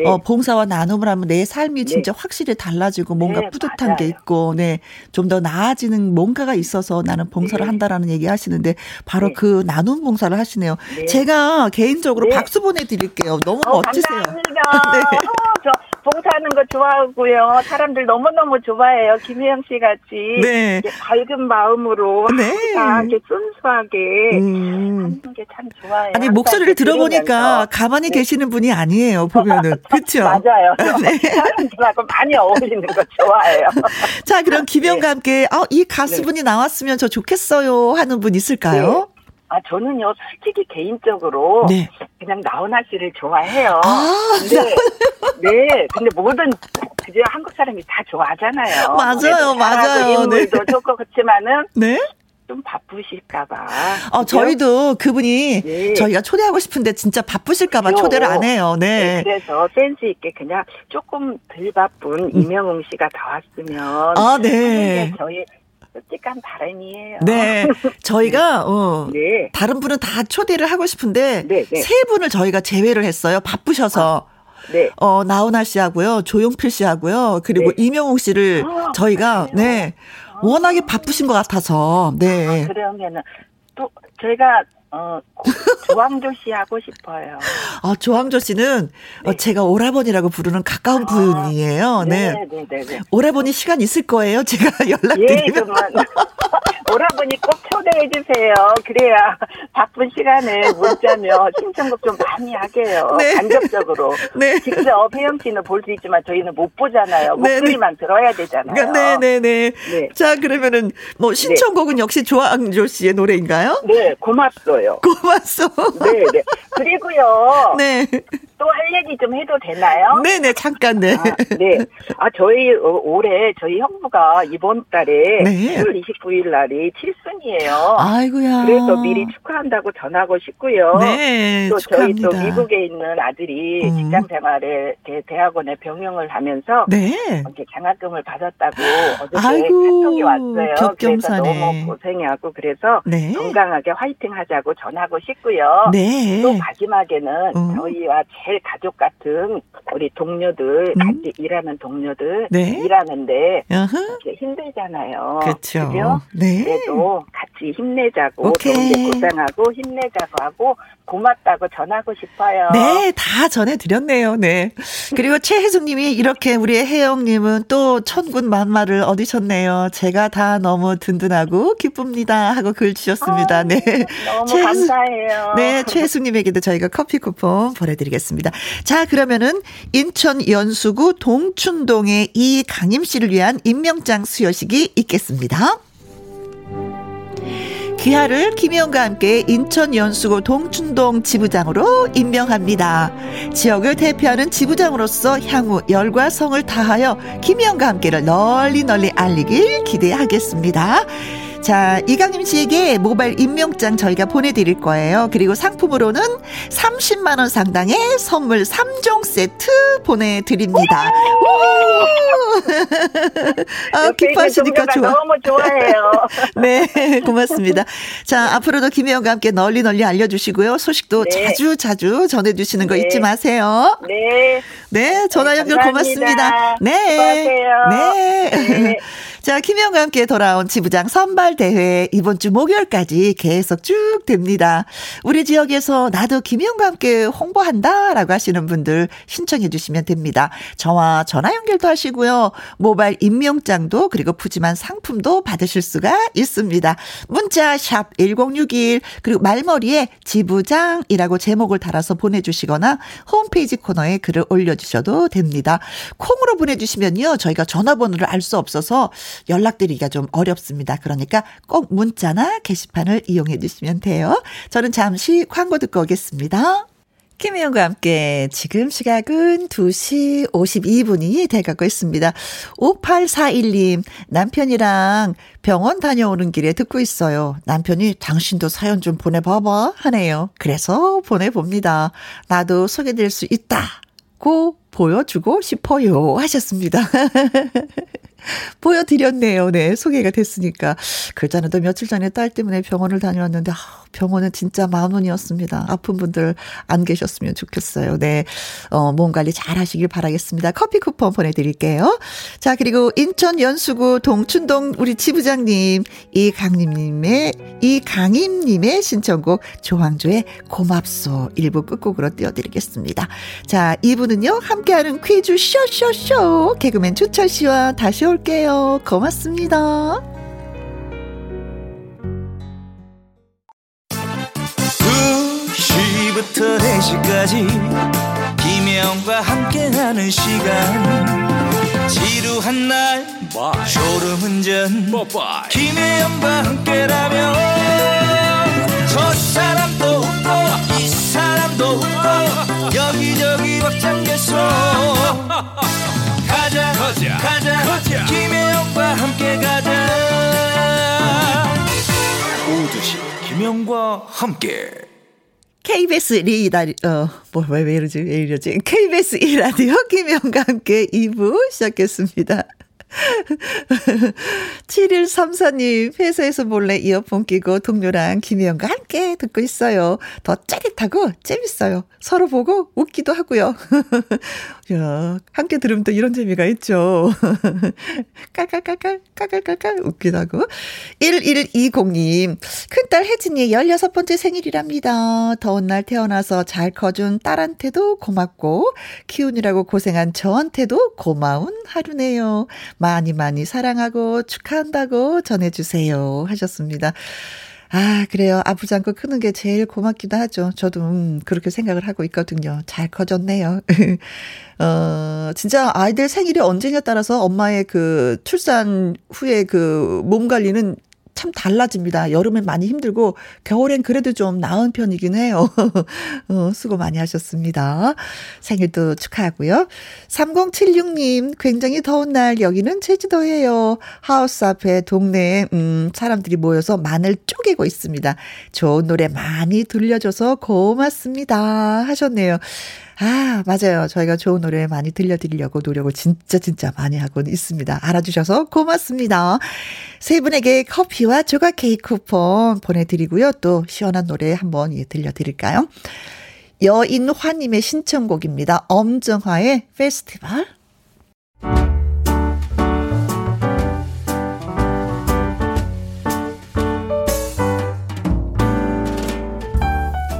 A: 어, 봉사와 나눔을 하면 내 삶이 진짜 확실히 달라지고 뭔가 뭔가 네, 뿌듯한 맞아요. 게 있고, 네, 좀 더 나아지는 뭔가가 있어서 나는 봉사를 네. 한다라는 얘기 하시는데 바로 네. 그 나눔 봉사를 하시네요. 네. 제가 개인적으로 네. 박수 보내드릴게요. 너무 어, 멋지세요.
B: 감사합니다. *laughs* 네. 어, 저 봉사하는 거 좋아하고요. 사람들 너무너무 좋아해요. 김혜영 씨 같이. 네. 밝은 마음으로. 네. 이렇게 순수하게. 음. 하는 게 참 좋아요.
A: 아니, 목소리를 들어보니까 가만히 네. 계시는 분이 아니에요, 보면은. *laughs* 그쵸?
B: 맞아요. *laughs* 네. 사람들하고 많이 어울리는 거 좋아해요.
A: 자, 그럼 김혜영과 네. 함께, 어, 이 가수분이 네. 나왔으면 저 좋겠어요 하는 분 있을까요?
B: 네. 아, 저는요, 솔직히 개인적으로. 네. 그냥 나훈아 씨를 좋아해요. 아, 근데, 네. 근데 모든, 그죠? 한국 사람이 다 좋아하잖아요.
A: 맞아요, 맞아요.
B: 인물도 네. 좋고, 그렇지만은. 네. 좀 바쁘실까봐.
A: 어, 저희도 그분이 네. 저희가 초대하고 싶은데 진짜 바쁘실까봐. 초대를 안 해요. 네.
B: 네. 그래서 센스 있게 그냥 조금 덜 바쁜 음. 이명웅 씨가 다 왔으면. 아, 네. 저희 솔직한 바람이에요.
A: 네. 저희가, *laughs* 어, 네. 다른 분은 다 초대를 하고 싶은데, 네, 네. 세 분을 저희가 제외를 했어요. 바쁘셔서. 아. 네. 어, 나훈아 씨하고요, 조용필 씨하고요, 그리고 네. 이명웅 씨를 아, 저희가, 그래요? 네. 워낙에 바쁘신 것 같아서, 네.
B: 아, 그러면은, 또, 저희가 어, 조항조 씨 하고 싶어요.
A: 아, 조항조 씨는 어, 네. 제가 오라버니라고 부르는 가까운 아, 분이에요. 네. 네, 네, 네, 네. 오라버니 시간 있을 거예요. 제가 *laughs* 연락드리면. 예, 그만.
B: 오라버니 꼭 초대해 주세요. 그래야 바쁜 시간에 문자며 신청곡 좀 많이 하게요. 네. 간접적으로. 네. 직접 혜영 씨는 볼 수 있지만 저희는 못 보잖아요. 네, 네. 목소리만 들어야 되잖아요.
A: 네, 네, 네. 네. 자, 그러면은 뭐 신청곡은 역시 조항조 씨의 노래인가요?
B: 네, 고맙어요.
A: 고맙소.
B: 네, 네. 그리고요. 네. 또 할 얘기 좀 해도 되나요?
A: 네네, 네, 잠깐, 네. 아,
B: 네. 아, 저희 어, 올해 저희 형부가 이번 달에 네. 1월 29일 날이 칠순이에요. 아이고야. 그래서 미리 축하한다고 전하고 싶고요. 네. 또 축하합니다. 저희 또 미국에 있는 아들이 음. 직장 생활에 대학원에 병영을 하면서 네. 이렇게 장학금을 받았다고 어저께 아이고, 카톡이 왔어요. 격경사네. 그래서 너무 고생하고 그래서 네. 건강하게 화이팅 하자고 전하고 싶고요. 네. 또 마지막에는 음. 저희와 제일 가족 같은 우리 동료들 음. 같이 일하는 동료들 네. 일하는데 이렇게 힘들잖아요.
A: 그렇죠. 네.
B: 그래도 같이 힘내자고 동생 고생하고 힘내자고 하고 고맙다고 전하고 싶어요.
A: 네, 다 전해드렸네요. 네. 그리고 최혜숙님이 이렇게 우리 혜영님은 또 천군 만마를 얻으셨네요. 제가 다 너무 든든하고 기쁩니다. 하고 글 주셨습니다. 아, 네.
B: 너무 최혜숙, 감사해요.
A: 네, 최혜숙님에게도 저희가 커피 쿠폰 보내드리겠습니다. 자, 그러면은 인천 연수구 동춘동의 이강임 씨를 위한 임명장 수여식이 있겠습니다. 귀하를 김희영과 함께 인천 연수구 동춘동 지부장으로 임명합니다. 지역을 대표하는 지부장으로서 향후 열과 성을 다하여 김희영과 함께를 널리 널리 알리길 기대하겠습니다. 자, 이강림 씨에게 모바일 임명장 저희가 보내드릴 거예요. 그리고 상품으로는 30만원 상당의 선물 3종 세트 보내드립니다. *laughs* 아, 기뻐하시니까 좋아.
B: 너무 좋아해요. *laughs*
A: 네, 고맙습니다. 자, 앞으로도 김혜영과 함께 널리 널리 알려주시고요. 소식도 네. 자주 자주 전해주시는 거 네. 잊지 마세요.
B: 네.
A: 네, 전화 연결 네, 고맙습니다.
B: 네. 수고하세요.
A: 네. *laughs* 네. 자, 김혜영과 함께 돌아온 지부장 선발 대회 이번 주 목요일까지 계속 쭉 됩니다. 우리 지역에서 나도 김혜영과 함께 홍보한다라고 하시는 분들 신청해 주시면 됩니다. 저와 전화 연결도 하시고요. 모바일 임명장도 그리고 푸짐한 상품도 받으실 수가 있습니다. 문자 샵 1061 그리고 말머리에 지부장이라고 제목을 달아서 보내 주시거나 홈페이지 코너에 글을 올려 주셔도 됩니다. 콩으로 보내 주시면요. 저희가 전화번호를 알 수 없어서 연락드리기가 좀 어렵습니다. 그러니까 꼭 문자나 게시판을 이용해 주시면 돼요. 저는 잠시 광고 듣고 오겠습니다. 김혜영과 함께 지금 시각은 2시 52분이 돼가고 있습니다. 5841님, 남편이랑 병원 다녀오는 길에 듣고 있어요. 남편이 당신도 사연 좀 보내봐봐 하네요. 그래서 보내봅니다. 나도 소개될 수 있다. 고 보여주고 싶어요. 하셨습니다. *laughs* *laughs* 보여드렸네요. 네, 소개가 됐으니까. 글자는 또 며칠 전에 딸 때문에 병원을 다녀왔는데, 아, 병원은 진짜 만 원이었습니다. 아픈 분들 안 계셨으면 좋겠어요. 네. 어, 몸 관리 잘 하시길 바라겠습니다. 커피 쿠폰 보내드릴게요. 자, 그리고 인천 연수구 동춘동 우리 지부장님, 이강림님의, 이강임님의 신청곡 조항조의 고맙소 일부 끝곡으로 띄워드리겠습니다. 자, 2부는요, 함께하는 퀴즈 쇼쇼쇼 개그맨 주철 씨와 다시 올 게요. 고맙습니다.
C: 2시부터 4시까지 김혜영과 함께하는 시간 지루한 날 Bye. 졸음운전 Bye. 김혜영과 함께라면 가자 가자 가자. 김혜영과 함께 가자 오두시 김혜영과 함께
A: KBS 리다리, 어, 뭐, 왜, 왜 이러지? 왜 이러지? KBS 1라디오 김영과 함께 2부 시작했습니다. *laughs* 7134님, 회사에서 몰래 이어폰 끼고 동료랑 김혜영과 함께 듣고 있어요. 더 짜릿하고 재밌어요. 서로 보고 웃기도 하고요. *laughs* 야, 함께 들으면 또 이런 재미가 있죠. *laughs* 깔깔깔깔, 깔깔깔깔, 웃기도 하고. 1120님, 큰딸 혜진이 16번째 생일이랍니다. 더운 날 태어나서 잘 커준 딸한테도 고맙고, 키우느라고 고생한 저한테도 고마운 하루네요. 많이 많이 사랑하고 축하한다고 전해주세요. 하셨습니다. 아, 그래요. 아프지 않고 크는 게 제일 고맙기도 하죠. 저도, 음, 그렇게 생각을 하고 있거든요. 잘 커졌네요. *laughs* 어, 진짜 아이들 생일이 언제냐에 따라서 엄마의 그 출산 후에 그 몸 관리는 참 달라집니다. 여름엔 많이 힘들고 겨울엔 그래도 좀 나은 편이긴 해요. *laughs* 어, 수고 많이 하셨습니다. 생일도 축하하고요. 3076님 굉장히 더운 날 여기는 제주도예요. 하우스 앞에 동네에 음, 사람들이 모여서 마늘 쪼개고 있습니다. 좋은 노래 많이 들려줘서 고맙습니다 하셨네요. 아, 맞아요. 저희가 좋은 노래 많이 들려드리려고 노력을 진짜 진짜 많이 하고 있습니다. 알아주셔서 고맙습니다. 세 분에게 커피와 조각 케이크 쿠폰 보내드리고요. 또 시원한 노래 한번 예, 들려드릴까요? 여인화님의 신청곡입니다. 엄정화의 페스티벌.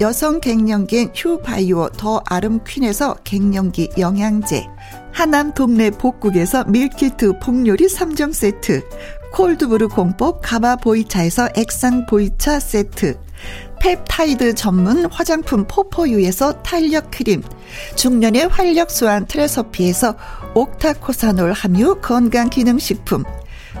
A: 여성 갱년기엔 휴바이오 더 아름 퀸에서 갱년기 영양제 하남 동네 복국에서 밀키트 복요리 3종 세트 cold brew 공법 가마 보이차에서 액상 보이차 세트 펩타이드 전문 화장품 포포유에서 탄력 크림 중년의 활력 수한 트레서피에서 옥타코사놀 함유 건강기능식품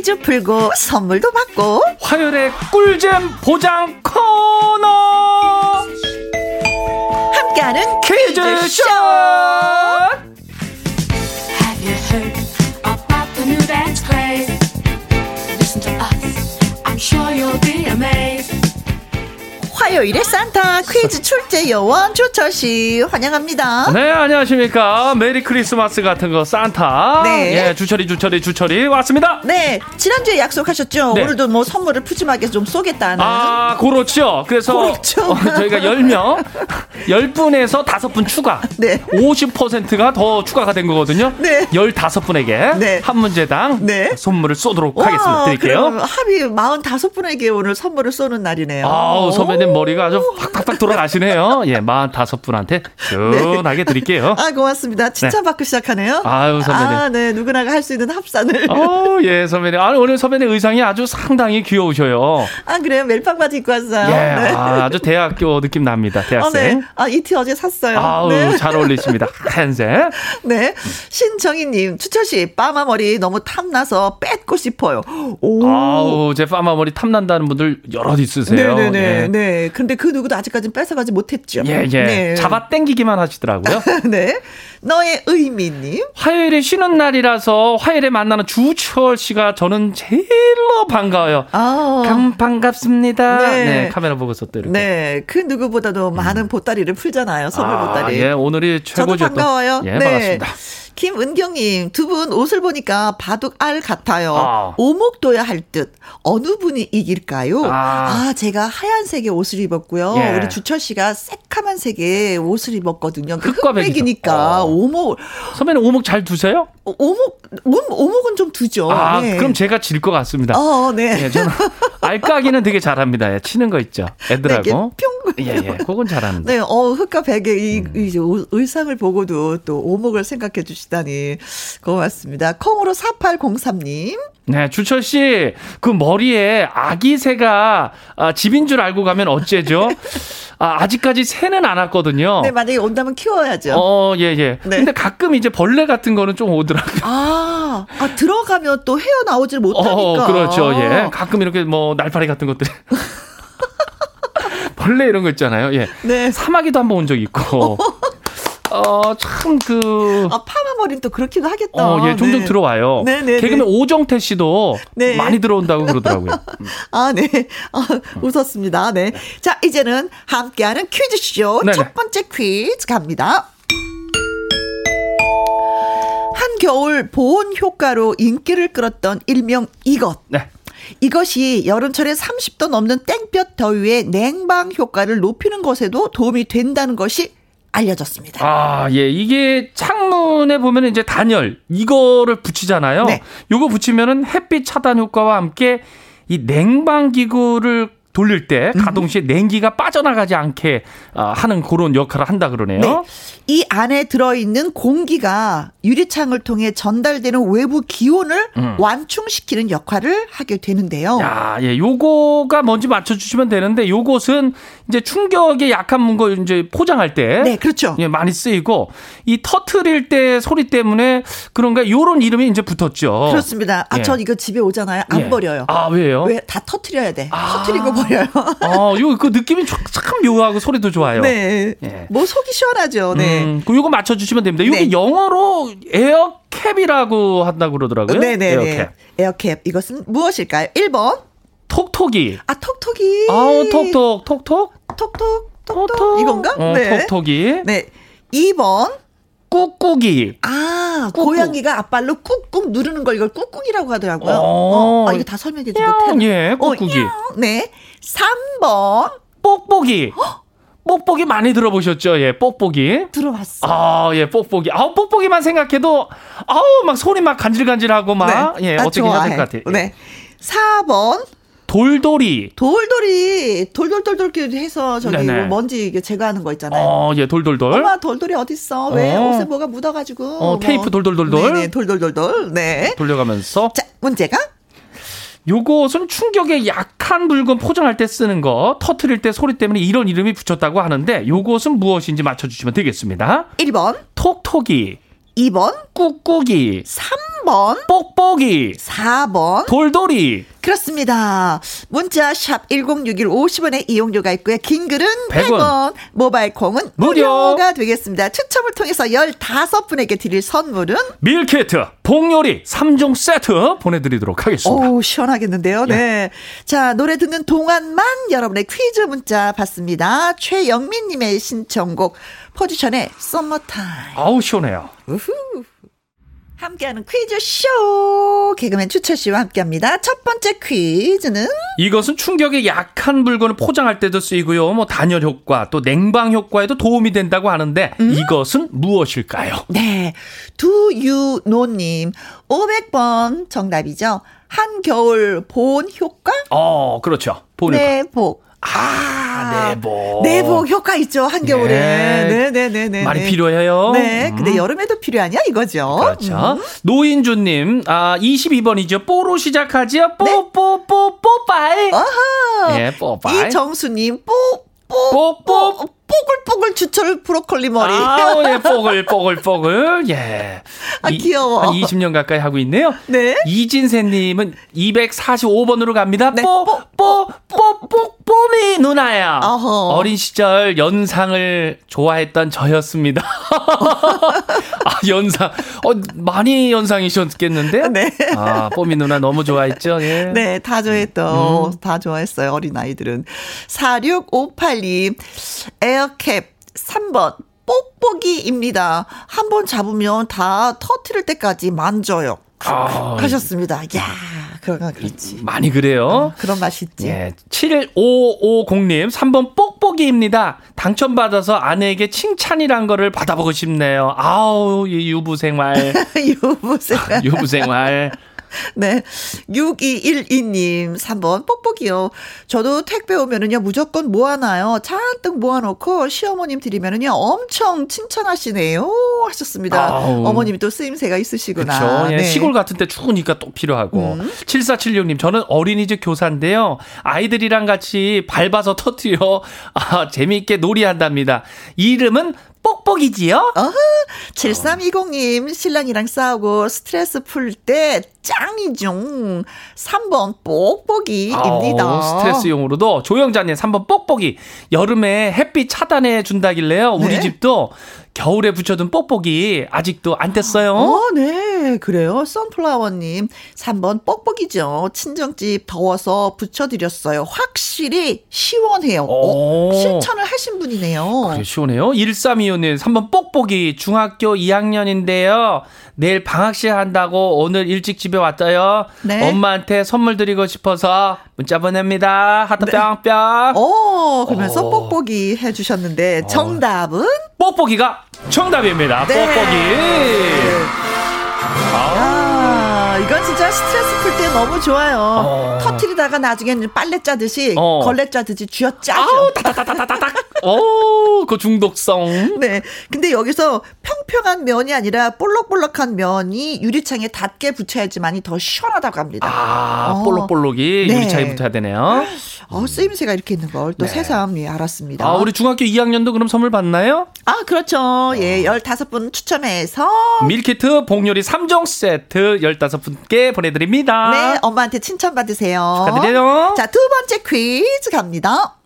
A: 퀴즈 풀고 선물도 받고
D: 화요일에 꿀잼 보장 코너
A: 함께하는
D: 퀴즈쇼
E: sure you'll be amazed.
A: 화요일에 산타 퀴즈 출제 요원 조철 씨 환영합니다.
D: 네, 안녕하십니까. 메리 크리스마스 같은 거 산타. 네. 예, 주철이 주철이 주철이 왔습니다.
A: 네. 지난주에 약속하셨죠. 네. 오늘도 뭐 선물을 푸짐하게 좀 쏘겠다는.
D: 아, 그렇죠. 그래서 그렇죠. 어, 저희가 10명, 10분에서 5분 추가. 네. 50%가 더 추가가 된 거거든요. 네. 15분에게 네. 한 문제당 네. 선물을 쏘도록 와, 하겠습니다. 드릴게요.
A: 합이 45분에게 오늘 선물을 쏘는 날이네요.
D: 아우, 선배님 머리가 아주 팍팍팍 돌아가시네요. 예, 45분한테 시원하게 *laughs* 드릴게요.
A: 아, 고맙습니다. 칭찬받고 네. 시작하네요.
D: 아유, 선배님. 아,
A: 네. 누구나가 할수 있는 합산을.
D: 어, 예, 선배님. 아, 오늘 선배님 의상이 아주 상당히 귀여우셔요.
A: 아, 그래요? 멜빵 바지 입고 왔어요. 예,
D: 네. 아, 주 대학교 느낌 납니다. 대학생. 아, 네.
A: 아, 이티 어제 샀어요.
D: 아우,
A: 네.
D: 잘 어울리십니다. 하얀색. *laughs*
A: 네. 신정희님, 추철씨, 빠마 머리 너무 탐나서 뺏고 싶어요.
D: 오. 아우, 제 빠마 머리 탐난다는 분들 여럿 있으세요.
A: 네네네. 네. 네. 근데 그 누구도 아직까지는 뺏어가지 못했죠.
D: 예, 예. 네. 잡아 당기기만 하시더라고요. *laughs*
A: 네. 너의 의미님.
D: 화요일에 쉬는 날이라서 화요일에 만나는 주철 씨가 저는 제일로 반가워요. 아. 감 반갑습니다. 네. 네. 카메라 보고서 또 이렇게.
A: 네. 그 누구보다도 많은 음. 보따리를 풀잖아요. 선물 아, 보따리.
D: 예, 오늘이 최고죠.
A: 저도 반가워요.
D: 예, 네. 반갑습니다.
A: 김은경님, 두 분 옷을 보니까 바둑 알 같아요. 아. 오목둬야 할 듯. 어느 분이 이길까요? 아, 아 제가 하얀색의 옷을 입었고요. 예. 우리 주철 씨가 새카만 색의 옷을 입었거든요. 그 흑백이니까 어. 오목.
D: 선배는 오목 잘 두세요?
A: 어, 오목, 오목은 좀 두죠.
D: 아, 네. 그럼 제가 질 것 같습니다.
A: 어, 네.
D: 예, 저는 알까기는 되게 잘합니다. 예, 치는 거 있죠. 애들하고. 네, 뿅. *laughs* 예, 예. 그건 잘하는데.
A: 네, 어, 흑과 백의 이, 음. 이 의상을 보고도 또 오목을 생각해 주시다니 고맙습니다. 콩으로 4803님.
D: 네, 주철 씨, 그 머리에 아기 새가 아, 집인 줄 알고 가면 어째죠? 아, 아직까지 새는 안 왔거든요.
A: 네, 만약에 온다면 키워야죠.
D: 어, 예, 예. 네. 근데 가끔 이제 벌레 같은 거는 좀 오더라고요.
A: 아, 아 들어가면 또 헤어 나오질 못하니까. 어,
D: 그렇죠. 예. 가끔 이렇게 뭐 날파리 같은 것들이. *laughs* 벌레 이런 거 있잖아요. 예. 네. 사마귀도 한번 온 적 있고. *laughs* 어, 참, 그.
A: 아, 파마머리는 또 그렇기도 하겠다.
D: 어, 예, 종종 네. 들어와요. 네네. 네, 개그맨 네. 오정태 씨도 네. 많이 들어온다고 그러더라고요. *laughs*
A: 아, 네. 아, 웃었습니다. 네. 자, 이제는 함께하는 퀴즈쇼. 네네. 첫 번째 퀴즈 갑니다. 한겨울 보온 효과로 인기를 끌었던 일명 이것. 네. 이것이 여름철에 30도 넘는 땡볕 더위에 냉방 효과를 높이는 것에도 도움이 된다는 것이 알려졌습니다.
D: 아, 예. 이게 창문에 보면 이제 단열, 이거를 붙이잖아요. 네. 요거 붙이면은 햇빛 차단 효과와 함께 이 냉방 기구를 돌릴 때 음. 가동 시에 냉기가 빠져나가지 않게 아, 하는 그런 역할을 한다 그러네요. 네.
A: 이 안에 들어있는 공기가 유리창을 통해 전달되는 외부 기온을 음. 완충시키는 역할을 하게 되는데요.
D: 야, 예, 요거가 뭔지 맞춰주시면 되는데 요것은 이제 충격에 약한 문거 이제 포장할 때,
A: 네, 그렇죠.
D: 예, 많이 쓰이고 이 터트릴 때 소리 때문에 그런가 요런 이름이 이제 붙었죠.
A: 그렇습니다. 아, 예. 전 이거 집에 오잖아요. 안 예. 버려요.
D: 아, 왜요?
A: 왜 다 터트려야 돼. 아. 터트리고 버려요.
D: 어, 요그 느낌이 참 묘하고 소리도 좋아요.
A: 네. 예. 뭐 속이 시원하죠. 네. 음,
D: 그 요거 맞춰 주시면 됩니다. 이게 네. 영어로 air cap이라고 한다고 그러더라고요.
A: 네네. air cap. air cap. 이것은 무엇일까요? 1번.
D: 톡톡이.
A: 아, 톡톡이.
D: 아우, 톡톡, 톡톡.
A: 톡톡, 톡톡. 이건가?
D: 어, 네. 톡톡이.
A: 네. 2번.
D: 꾹꾹이.
A: 아, 꾹꾹. 고양이가 앞발로 꾹꾹 누르는 걸 이걸 꾹꾹이라고 하더라고요. 어, 어 아, 이거 다 설명해 주고
D: 예, 꾹꾹이. 어,
A: 네. 3번.
D: 뽁뽁이. 뽁뽁이 많이 들어보셨죠? 예, 뽁뽁이.
A: 들어봤어.
D: 아, 예, 뽁뽁이. 아우, 뽁뽁이만 생각해도, 아우, 막 손이 막 간질간질하고 막, 네. 예, 아, 어떻게 해야 될 것 같아요.
A: 네. 4번.
D: 돌돌이.
A: 돌돌이. 돌돌돌돌 해서 저기 네네. 먼지 제거하는 거 있잖아요.
D: 어, 예, 돌돌돌.
A: 엄마 돌돌이 어딨어? 왜 어. 옷에 뭐가 묻어 가지고.
D: 어, 뭐. 테이프 돌돌돌돌.
A: 네네, 돌돌돌돌. 네.
D: 돌려가면서.
A: 자, 문제가?
D: 요것은 충격에 약한 물건 포장할 때 쓰는 거, 터트릴 때 소리 때문에 이런 이름이 붙였다고 하는데 요것은 무엇인지 맞춰 주시면 되겠습니다.
A: 1번
D: 톡톡이
A: 2번
D: 꾹꾹이
A: 3번 3번.
D: 뽁뽁이.
A: 4번.
D: 돌돌이.
A: 그렇습니다. 문자 샵 1061 50원의 이용료가 있고요. 긴 글은 100원. 100원. 모바일 콩은 무료. 가 되겠습니다. 추첨을 통해서 15분에게 드릴 선물은
D: 밀키트, 복요리 3종 세트 보내드리도록 하겠습니다.
A: 오, 시원하겠는데요. 네. 네. 자, 노래 듣는 동안만 여러분의 퀴즈 문자 받습니다. 최영민님의 신청곡 포지션의 Summer Time.
D: 아우, 시원해요. 우후.
A: 함께하는 퀴즈쇼 개그맨 추철 씨와 함께 합니다. 첫 번째 퀴즈는
D: 이것은 충격에 약한 물건을 포장할 때도 쓰이고요. 뭐 단열 효과 또 냉방 효과에도 도움이 된다고 하는데 음? 이것은 무엇일까요?
A: 네, 두유노님 500번 정답이죠. 한겨울 보온 효과?
D: 어, 그렇죠.
A: 보온 네, 효과. 복.
D: 아, 내복.
A: 내복 효과 있죠, 한겨울에. 네, 네, 네, 네.
D: 많이 필요해요.
A: 네, 음. 근데 여름에도 필요하냐, 이거죠.
D: 그렇죠. 음. 노인주님, 아, 22번이죠. 뽀로 시작하지요? 뽀, 네. 뽀, 뽀, 뽀빨.
A: 어허. 예, 뽀빨. 이정수님, 뽀, 뽀, 뽀, 뽀. 뽀글뽀글 주철 브로콜리 머리.
D: 아, 예, *laughs* 뽀글뽀글뽀글. 예.
A: 아, 귀여워.
D: 한 20년 가까이 하고 있네요.
A: 네.
D: 이진세님은 245번으로 갑니다. 네. 뽀, 뽀, 뽀, 뽀, 뽀, 뽀미 누나야. 어허. 어린 시절 연상을 좋아했던 저였습니다. *laughs* 아, 연상. 어, 많이 연상이셨겠는데요?
A: 네.
D: 아, 뽀미 누나 너무 좋아했죠? 예.
A: 네, 다 좋아했던, 음. 다 좋아했어요. 어린 아이들은. 4658님. 에어캡 3번 뽁뽁이입니다. 한 번 잡으면 다 터트릴 때까지 만져요. 아, 하셨습니다. 야, 그런가 그렇지.
D: 많이 그래요. 어,
A: 그런 맛이 있지.
D: 예. 7550님, 3번 뽁뽁이입니다. 당첨받아서 아내에게 칭찬이란 거를 받아보고 싶네요. 아우, 이 유부생활. *laughs*
A: 유부생활.
D: 유부생활.
A: 네. 6212님, 3번, 뽁뽁이요. 저도 택배 오면은요, 무조건 모아놔요. 잔뜩 모아놓고, 시어머님 드리면은요, 엄청 칭찬하시네요. 하셨습니다. 아우. 어머님이 또 쓰임새가 있으시구나.
D: 예, 네. 시골 같은 데 추우니까 또 필요하고. 음. 7476님, 저는 어린이집 교사인데요. 아이들이랑 같이 밟아서 터트려, 아, 재미있게 놀이한답니다. 이름은 뽁뽁이지요?
A: 어허, 7320님, 신랑이랑 싸우고 스트레스 풀 때 짱이죠. 3번 뽁뽁이입니다. 어,
D: 스트레스용으로도 조영자님 3번 뽁뽁이. 여름에 햇빛 차단해 준다길래요. 우리 네? 집도 겨울에 붙여둔 뽁뽁이 아직도 안 뗐어요.
A: 어, 네. 그래요. 선플라워님. 3번 뽁뽁이죠. 친정집 더워서 붙여드렸어요. 확실히 시원해요. 어, 실천을 하신 분이네요.
D: 그래, 시원해요. 1325님. 3번 뽁뽁이. 중학교 2학년인데요. 내일 방학식 한다고 오늘 일찍 집에 왔어요. 네. 엄마한테 선물 드리고 싶어서 문자 보냅니다. 하트 네. 뿅뿅.
A: 오, 그러면서 오. 뽁뽁이 해주셨는데 정답은?
D: 뽁뽁이가 정답입니다. 네. 뽁뽁이.
A: 아, 이건 진짜 스트레스 풀 때 너무 좋아요. 어. 터트리다가 나중에는 빨래 짜듯이 어. 걸레 짜듯이 쥐어 짜죠. 아우,
D: 따다다다다닥. 오, 그 중독성.
A: 네. 근데 여기서 평평한 면이 아니라 볼록볼록한 면이 유리창에 닿게 붙여야지만이 더 시원하다고 합니다.
D: 아, 어. 볼록볼록이 네. 유리창에 붙어야 되네요.
A: 어, 쓰임새가 이렇게 있는 걸또 네. 새삼 예, 알았습니다.
D: 아, 우리 중학교 2학년도 그럼 선물 받나요?
A: 아, 그렇죠. 예, 15분 추첨해서
D: 밀키트 복요리 3종 세트 15분 께 보내드립니다.
A: 네, 엄마한테 칭찬받으세요.
D: 축하드려요.
A: 자, 두 번째 퀴즈 갑니다.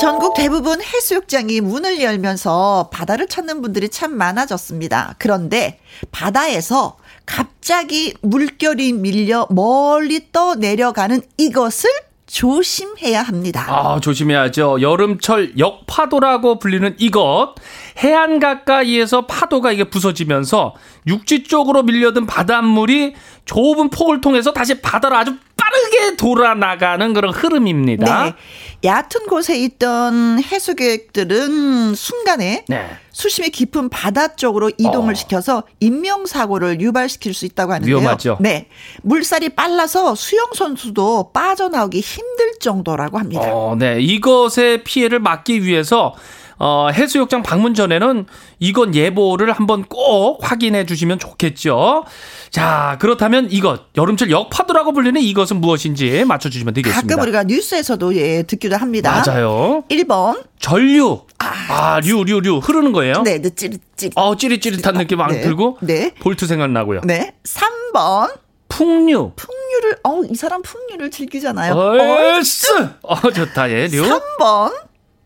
A: 전국 대부분 해수욕장이 문을 열면서 바다를 찾는 분들이 참 많아졌습니다. 그런데 바다에서 갑자기 물결이 밀려 멀리 떠 내려가는 이것을 조심해야 합니다.
D: 아, 조심해야죠. 여름철 역파도라고 불리는 이것. 해안 가까이에서 파도가 이게 부서지면서 육지 쪽으로 밀려든 바닷물이 좁은 폭을 통해서 다시 바다로 아주 빠르게 돌아 나가는 그런 흐름입니다.
A: 네. 얕은 곳에 있던 해수객들은 순간에 네. 수심이 깊은 바다 쪽으로 이동을 어. 시켜서 인명사고를 유발시킬 수 있다고 하는데요.
D: 위험하죠.
A: 네. 물살이 빨라서 수영선수도 빠져나오기 힘들 정도라고 합니다.
D: 어, 네. 이것의 피해를 막기 위해서 어, 해수욕장 방문 전에는 이건 예보를 한번 꼭 확인해 주시면 좋겠죠. 자, 그렇다면 이것 여름철 역파도라고 불리는 이것은 무엇인지 맞춰 주시면 되겠습니다.
A: 가끔 우리가 뉴스에서도 예 듣기도 합니다.
D: 맞아요.
A: 1번
D: 전류. 아, 류, 류, 류. 흐르는 거예요?
A: 네, 네 찌릿찌릿.
D: 어, 찌릿찌릿한 느낌 막
A: 네.
D: 들고.
A: 네.
D: 볼트 생각나고요.
A: 네. 3번
D: 풍류.
A: 풍류를 어, 이 사람 풍류를 즐기잖아요.
D: 얼스. 어, 좋다. 예, 류.
A: 3번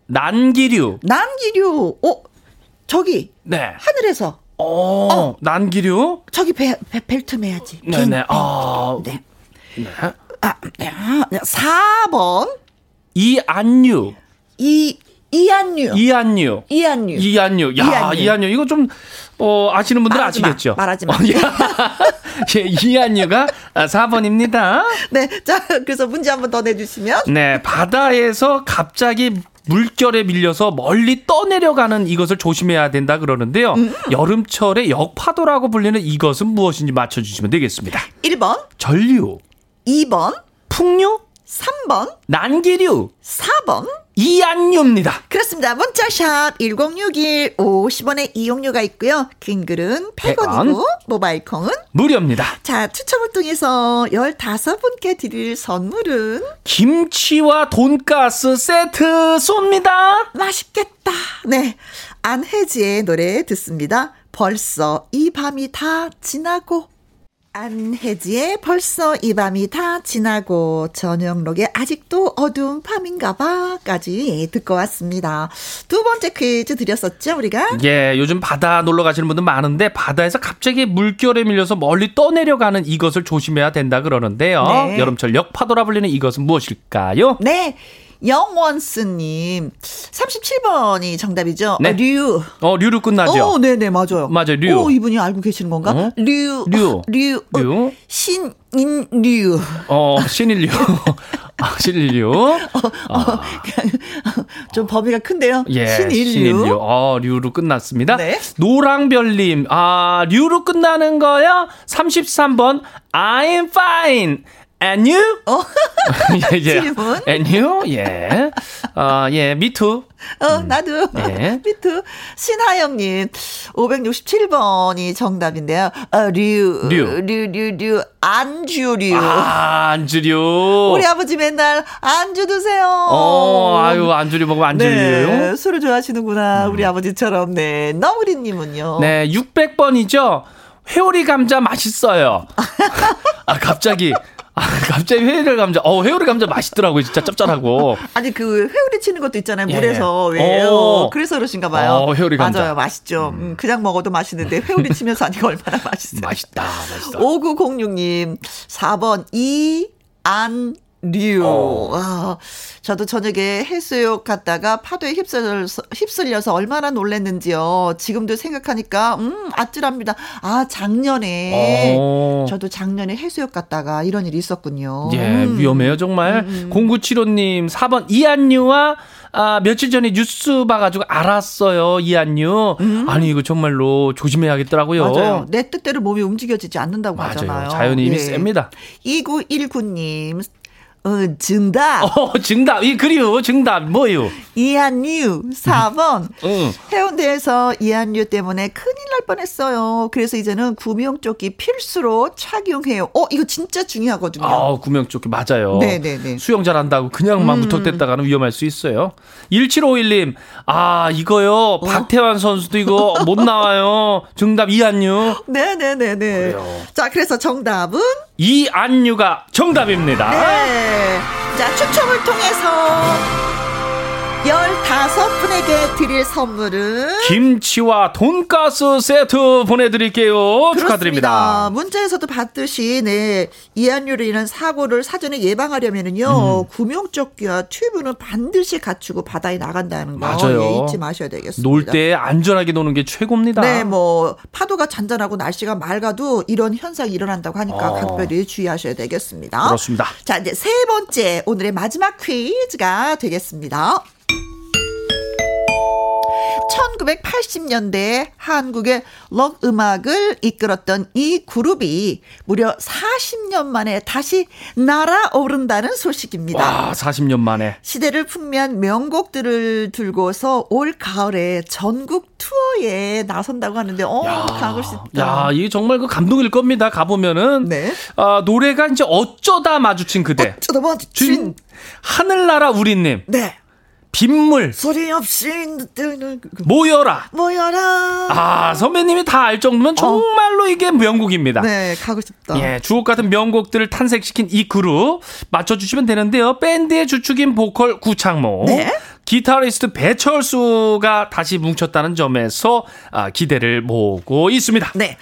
D: 난기류.
A: 난기류. 어, 저기
D: 네.
A: 하늘에서
D: 어, 난기류.
A: 저기 배, 배 벨트 매야지.
D: 네, 네. 아,
A: 네.
D: 네.
A: 아, 아, 4번
D: 이안류.
A: 이 이한류.
D: 이안류.
A: 이한류.
D: 이안류. 야,
A: 이안류.
D: 이안류. 이거 좀, 어, 아시는 분들은
A: 말하지 마.
D: 아시겠죠?
A: 말하지 *laughs* 마.
D: 어, 예, *laughs* 이안류가 4번입니다.
A: 네. 자, 그래서 문제 한번 더 내주시면.
D: 네, 바다에서 갑자기 물결에 밀려서 멀리 떠내려가는 이것을 조심해야 된다 그러는데요.
A: 음.
D: 여름철에 역파도라고 불리는 이것은 무엇인지 맞춰주시면 되겠습니다.
A: 1번,
D: 전류,
A: 2번,
D: 풍류,
A: 3번,
D: 난기류,
A: 4번.
D: 이안류입니다.
A: 그렇습니다. 문자샵 1061 50원의 이용료가 있고요. 긴 글은 100원이고 모바일 콩은
D: 무료입니다.
A: 자, 추첨을 통해서 15분께 드릴 선물은
D: 김치와 돈가스 세트 쏩니다.
A: 맛있겠다. 네. 안혜지의 노래 듣습니다. 벌써 이 밤이 다 지나고 안혜지의 벌써 이 밤이 다 지나고 저녁록에 아직도 어두운 밤인가 봐까지 듣고 왔습니다. 두 번째 퀴즈 드렸었죠, 우리가?
D: 예, 요즘 바다 놀러 가시는 분들 많은데 바다에서 갑자기 물결에 밀려서 멀리 떠내려가는 이것을 조심해야 된다 그러는데요.
A: 네.
D: 여름철 역파도라 불리는 이것은 무엇일까요?
A: 네. 영원스님 37번이 정답이죠.
D: 네.
A: 어, 류.
D: 어, 류로 끝나죠.
A: 어, 네네 맞아요.
D: 맞아요, 류.
A: 오, 이분이 알고 계시는 건가?
D: 어?
A: 류.
D: 류.
A: 류. 어,
D: 류.
A: 신인류.
D: 어, 신일류. *laughs* 아, 신일류. 아,
A: 좀 범위가 큰데요.
D: 예,
A: 신인류.
D: 신일류. 어, 류로 끝났습니다.
A: 네.
D: 노랑별님, 아, 류로 끝나는 거요? 33번, I'm fine. And you?
A: 어? *laughs*
D: 예, 예.
A: 질문.
D: And you? 예. 어, 예, me too.
A: 어, 나도. *laughs*
D: 네.
A: 미투. 신하영님, 567번이 정답인데요. 어, 류.
D: 류.
A: 류, 류, 류. 안주류.
D: 아, 안주류.
A: 우리 아버지 맨날 안주 드세요.
D: 어, 아유, 안주류 먹으면 안주류.
A: 네, 술을 좋아하시는구나. 우리 아버지처럼. 네. 너구리님은요.
D: 네, 600번이죠. 회오리 감자 맛있어요. *laughs* 아, 갑자기. 아, 갑자기 회오리 감자. 어, 회오리 감자 맛있더라고요. 진짜 짭짤하고.
A: 아니 그 회오리 치는 것도 있잖아요
D: 예.
A: 물에서 왜
D: 어.
A: 그래서 그러신가 봐요.
D: 어, 회오리 감자.
A: 맞아요, 맛있죠. 음, 그냥 먹어도 맛있는데 회오리 치면서 하니까 얼마나 맛있어요.
D: 맛있다, 맛있다.
A: 5906님 4번 이 안 류.
D: 어.
A: 아, 저도 저녁에 해수욕 갔다가 파도에 휩쓸려서, 휩쓸려서 얼마나 놀랬는지요. 지금도 생각하니까 음 아찔합니다. 아 작년에
D: 어.
A: 저도 작년에 해수욕 갔다가 이런 일이 있었군요.
D: 예,
A: 음.
D: 위험해요, 정말. 0975님, 4번, 이한유와, 아, 며칠 전에 뉴스 봐가지고 알았어요, 이한유. 아니, 이거 정말로 조심해야겠더라고요.
A: 음. 맞아요. 내 뜻대로 몸이 움직여지지 않는다고
D: 맞아요.
A: 하잖아요.
D: 자연이 이미
A: 예.
D: 셉니다.
A: 2919님, 어, 정답.
D: 어, 정답. 이, 그리요, 정답. 뭐요?
A: 이한류 4번.
D: 응.
A: 해운대에서 이한류 때문에 큰일 날 뻔했어요. 그래서 이제는 구명조끼 필수로 착용해요. 어, 이거 진짜 중요하거든요.
D: 아, 구명조끼 맞아요.
A: 네 네네. 음.
D: 수영 잘한다고 그냥만 무턱댔다가는 위험할 수 있어요. 1751님, 아, 이거요.
A: 어?
D: 박태환 선수도 이거 못 나와요. *laughs* 정답 이한유.
A: 네 네 네네.
D: 그래요.
A: 자, 그래서 정답은
D: 이안유가 정답입니다.
A: 네. 자, 추첨을 통해서 15분에게 드릴 선물은
D: 김치와 돈가스 세트 보내드릴게요. 축하드립니다.
A: 그렇습니다. 문자에서도 봤듯이 네 이한류로 인한 사고를 사전에 예방하려면은요
D: 음.
A: 구명조끼와 튜브는 반드시 갖추고 바다에 나간다는 거
D: 맞아요.
A: 예, 잊지 마셔야 되겠습니다.
D: 놀 때 안전하게 노는 게 최고입니다.
A: 네, 뭐 파도가 잔잔하고 날씨가 맑아도 이런 현상이 일어난다고 하니까
D: 어.
A: 각별히 주의하셔야 되겠습니다.
D: 그렇습니다.
A: 자, 이제 세 번째 오늘의 마지막 퀴즈가 되겠습니다. 1980년대 한국의 록 음악을 이끌었던 이 그룹이 무려 40년 만에 다시 날아오른다는 소식입니다.
D: 와, 40년 만에.
A: 시대를 풍미한 명곡들을 들고서 올 가을에 전국 투어에 나선다고 하는데, 어, 야, 가고 싶다.
D: 야, 이게 정말 그 감동일 겁니다. 가보면은. 네. 아, 노래가 이제 어쩌다 마주친 그대.
A: 어쩌다 마주친.
D: 하늘나라 우리님.
A: 네.
D: 빗물.
A: 소리 없이
D: 모여라.
A: 모여라.
D: 아 선배님이 다 알 정도면 어. 정말로 어. 이게 명곡입니다.
A: 네 가고 싶다.
D: 예 주옥 같은 명곡들을 탄생시킨 이 그룹 맞춰주시면 되는데요. 밴드의 주축인 보컬 구창모 네? 기타리스트 배철수가 다시 뭉쳤다는 점에서 아, 기대를 모으고 있습니다.
A: 네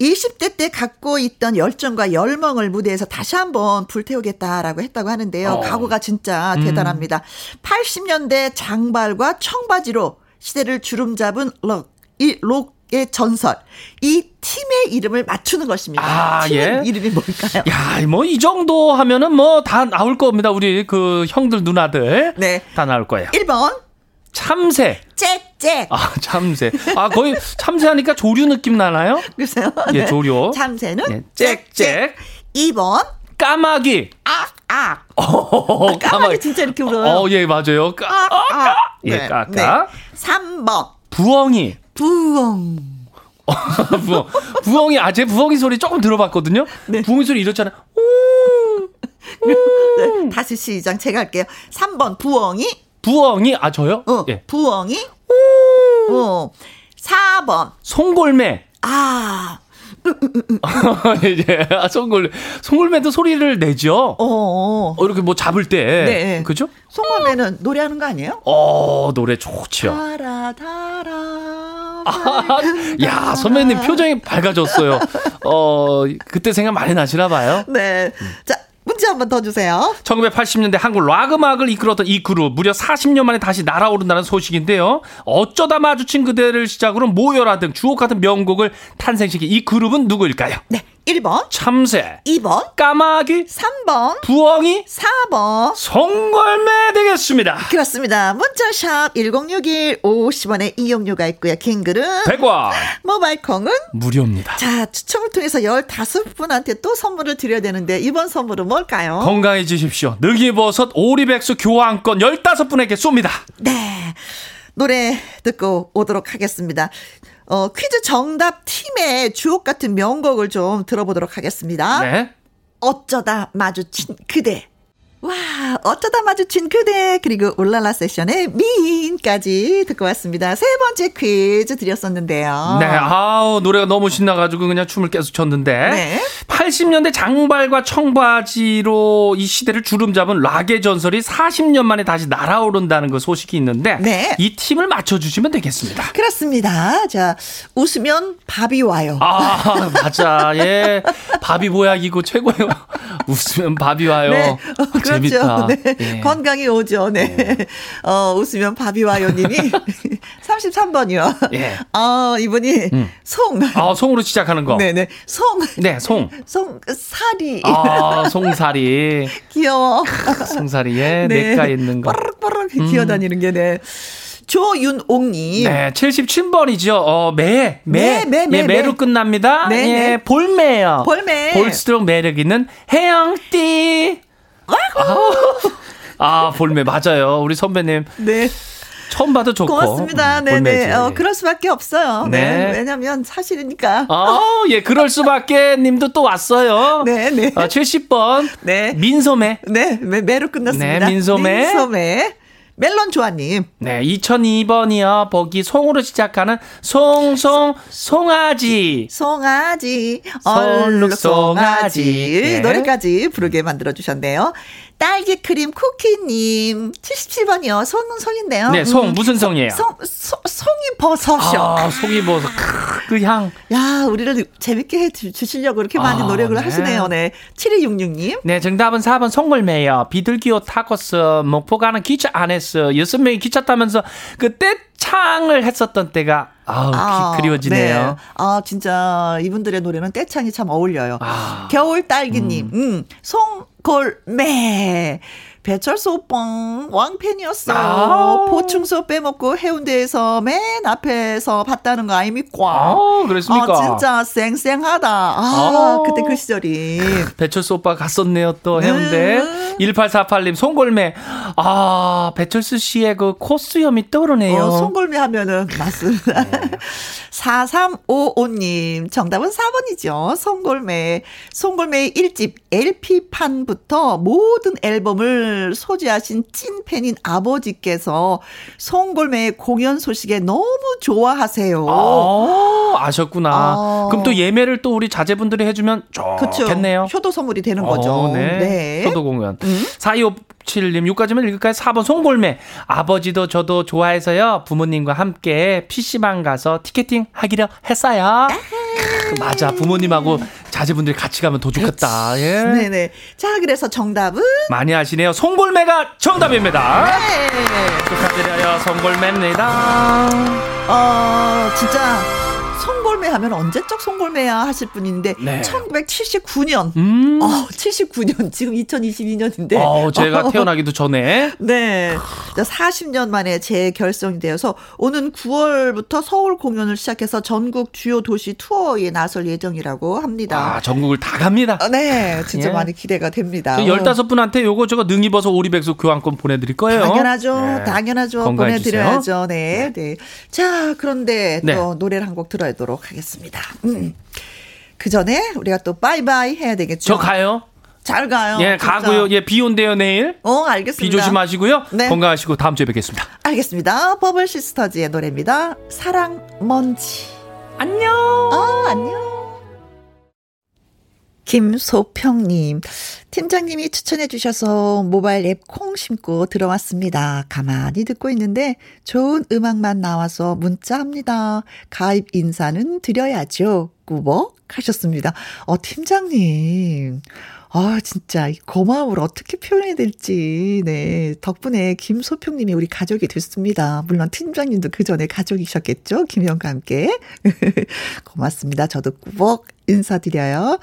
A: 20대 때 갖고 있던 열정과 열망을 무대에서 다시 한번 불태우겠다라고 했다고 하는데요. 어. 각오가 진짜 음. 대단합니다. 80년대 장발과 청바지로 시대를 주름잡은 록, 이 록의 전설. 이 팀의 이름을 맞추는 것입니다. 아, 예. 이름이 뭘까요?
D: 야, 뭐 이 정도 하면은 뭐 다 나올 겁니다. 우리 그 형들 누나들. 네. 다 나올 거예요.
A: 1번.
D: 참새.
A: 짹짹.
D: 아, 참새. 아, 거의 참새하니까 조류 느낌 나나요?
A: 글쎄요.
D: 예, 조류.
A: 참새는
D: 예, 짹짹.
A: 2번.
D: 까마귀.
A: 악, 악. 어, 까마귀 진짜 이렇게 울어요.
D: 어, 예, 맞아요. 까, 악, 악. 예, 네, 까 까. 네.
A: 3번.
D: 부엉이.
A: 부엉. *laughs*
D: 부엉. 부엉이, 아, 제 부엉이 소리 조금 들어봤거든요. 네. 부엉이 소리 이렇잖아요. *laughs*
A: 네, 다시 시작. 제가 할게요. 3번, 부엉이.
D: 부엉이 아 저요?
A: 어, 예. 부엉이. 어. 4번.
D: 송골매.
A: 아. *laughs*
D: 이제 아, 송골매 송골매도 소리를 내죠.
A: 어, 어.
D: 어 이렇게 뭐 잡을 때. 네. 그죠?
A: 송골매는 노래하는 거 아니에요?
D: 어, 노래 좋지요.
A: 달아 달아.
D: 아, 야, 선배님 표정이 밝아졌어요. 어, 그때 생각 많이 나시나 봐요.
A: 네. 자, 문제 한번 더 주세요.
D: 1980년대 한국 락 음악을 이끌었던 이 그룹 무려 40년 만에 다시 날아오른다는 소식인데요. 어쩌다 마주친 그대를 시작으로 모여라 등 주옥 같은 명곡을 탄생시킨 이 그룹은 누구일까요?
A: 네. 1번
D: 참새
A: 2번
D: 까마귀
A: 3번
D: 부엉이
A: 4번
D: 송골매 되겠습니다.
A: 그렇습니다. 문자샵 1061 50원의 이용료가 있고요. 킹글은
D: 100원
A: 모바일 콩은
D: 무료입니다.
A: 자 추첨을 통해서 15분한테 또 선물을 드려야 되는데 이번 선물은 뭘까요?
D: 건강해지십시오. 능이버섯 오리백수 교환권 15분에게 쏩니다.
A: 네. 노래 듣고 오도록 하겠습니다. 어, 퀴즈 정답 팀의 주옥 같은 명곡을 좀 들어보도록 하겠습니다. 네. 어쩌다 마주친 그대. 와, 어쩌다 마주친 그대, 그리고 올랄라 세션의 미인까지 듣고 왔습니다. 세 번째 퀴즈 드렸었는데요.
D: 네, 아우, 노래가 너무 신나가지고 그냥 춤을 계속 췄는데. 네. 80년대 장발과 청바지로 이 시대를 주름 잡은 락의 전설이 40년 만에 다시 날아오른다는 그 소식이 있는데. 네. 이 팀을 맞춰주시면 되겠습니다.
A: 그렇습니다. 자, 웃으면 밥이 와요.
D: 아, 맞아. 예. 밥이 보약이고 최고예요. *laughs* 웃으면 밥이 와요. 네. 어, 그렇죠. 재밌다.
A: 네. 예. 건강이 오죠. 네. 네. 어, 웃으면 밥이 와요 님이 33번이요. *laughs* 예. 아, 이분이 음. 송.
D: 아, 송으로 시작하는 거.
A: 네 네. 송.
D: 네, 송.
A: 송사리.
D: 아, 송사리. *laughs*
A: 귀여워.
D: 송사리에 네. 내가 있는 거.
A: 빠르르빠르 음. 기어다니는 게 네. 조윤옥님.
D: 네, 77번이죠. 어, 매, 매, 매, 매,
A: 예,
D: 매 로 끝납니다. 네, 예, 네. 볼매요.
A: 볼매.
D: 볼수록 매력 있는 해영띠. 아, 아, 볼매 맞아요. 우리 선배님.
A: 네.
D: 처음 봐도 좋고.
A: 고맙습니다. 네네. 네. 어, 그럴 수밖에 없어요. 네. 네. 왜냐면 사실이니까.
D: 어, 예, 그럴 수밖에 님도 또 왔어요.
A: 네, 네.
D: 어, 70번. 네. 민소매.
A: 네, 매, 매로 끝났습니다.
D: 네, 민소매.
A: 민소매. 멜론 조아님.
D: 네, 2002번이요. 보기 송으로 시작하는 송송 송아지.
A: 송아지. 얼룩 송아지. 네. 노래까지 부르게 만들어 주셨네요. 딸기 크림 쿠키님 77번이요. 송은 송인데요.
D: 네, 송 음. 무슨 송이에요?
A: 송, 송 송이 버섯이요.
D: 아, 송이 버섯 그 향.
A: 야, 우리를 재밌게 해 주시려고 이렇게 많이 아, 노력을 네. 하시네요. 네. 7266님.
D: 네, 정답은 4번 송골매예요. 비둘기호 타코스 목포 가는 기차 안에서 여섯 명이 기차 타면서 그때 창을 했었던 때가 아우 아, 그리워지네요. 네.
A: 아 진짜 이분들의 노래는 떼창이 참 어울려요. 아, 겨울 딸기님, 음. 음. 송 송골매. 배철수 오빠 왕팬이었어. 아~ 보충소 빼먹고 해운대에서 맨 앞에서 봤다는 거 아닙니까?
D: 아, 그랬습니까?
A: 아, 진짜 쌩쌩하다. 아, 아~ 그때 그 시절이.
D: 배철수 오빠 갔었네요, 또 해운대. 음~ 1848님, 송골매. 아, 배철수 씨의 그 코수염이 떠오르네요. 어,
A: 송골매 하면은 맞습니다. 네. *laughs* 4355님, 정답은 4번이죠. 송골매. 송골매의 1집 LP판부터 모든 앨범을 소지하신 찐팬인 아버지께서 송골매의 공연 소식에 너무 좋아하세요.
D: 아, 아셨구나. 아. 그럼 또 예매를 또 우리 자제분들이 해주면 좋겠네요.
A: 그쵸. 효도 선물이 되는 거죠. 어, 네.
D: 네. 효도 공연. 음? 4257님, 6까지만 읽을까요? 4번 송골매. 아버지도 저도 좋아해서요. 부모님과 함께 PC방 가서 티켓팅 하기로 했어요. 맞아. 부모님하고 자제분들이 같이 가면 더 좋겠다. 예.
A: 네네. 자, 그래서 정답은?
D: 많이 하시네요. 송골매가 정답입니다. 네. 축하드려요. 송골매입니다.
A: 어, 진짜. 송골매 하면 언제적 송골매야 하실 분인데 네. 1979년. 음. 어, 79년 지금 2022년인데.
D: 어, 제가 *laughs* 태어나기도 전에.
A: 네. 40년 만에 재결성이 되어서 오는 9월부터 서울 공연을 시작해서 전국 주요 도시 투어에 나설 예정이라고 합니다.
D: 아, 전국을 다 갑니다.
A: 어, 네. 진짜 예. 많이 기대가 됩니다.
D: 15분한테 요거 저거 능이 버섯 오리백숙 교환권 보내 드릴 거예요.
A: 당연하죠. 네. 당연하죠. 보내 드려야죠. 네. 네. 자, 그런데 네. 또 노래를 한 곡 들어야 하도록 하겠습니다. 음. 그 전에 우리가 또 바이바이 해야 되겠죠.
D: 저 가요.
A: 잘 가요.
D: 예, 진짜. 가고요. 예, 비 온대요, 내일.
A: 어, 알겠습니다.
D: 비 조심하시고요. 네. 건강하시고 다음 주에 뵙겠습니다.
A: 알겠습니다. 버블 시스터즈의 노래입니다. 사랑 먼지.
D: 안녕.
A: 어, 안녕. 김소평님, 팀장님이 추천해 주셔서 모바일 앱 콩 심고 들어왔습니다. 가만히 듣고 있는데 좋은 음악만 나와서 문자합니다. 가입 인사는 드려야죠. 꾸벅 하셨습니다. 어, 팀장님. 아, 진짜 이 고마움을 어떻게 표현해야 될지. 네. 덕분에 김소평님이 우리 가족이 됐습니다. 물론 팀장님도 그 전에 가족이셨겠죠? 김영과 함께. *laughs* 고맙습니다. 저도 꾸벅 인사드려요.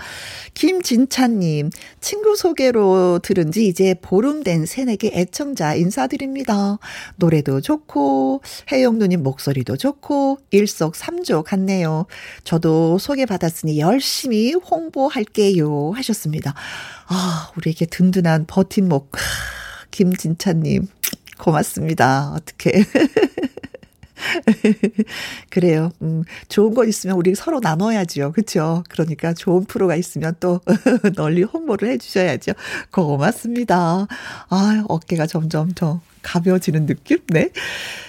A: 김진찬님, 친구 소개로 들은 지 이제 보름 된 새내기 애청자 인사드립니다. 노래도 좋고, 혜영 누님 목소리도 좋고, 일석삼조 같네요. 저도 소개받았으니 열심히 홍보할게요. 하셨습니다. 아, 우리에게 든든한 버팀목. 김진찬님, 고맙습니다. 어떻게. *laughs* *laughs* 그래요. 음, 좋은 거 있으면 우리 서로 나눠야지요. 그렇죠? 그러니까 좋은 프로가 있으면 또 *laughs* 널리 홍보를 해 주셔야죠. 고맙습니다. 아, 어깨가 점점 더 가벼워지는 느낌? 네.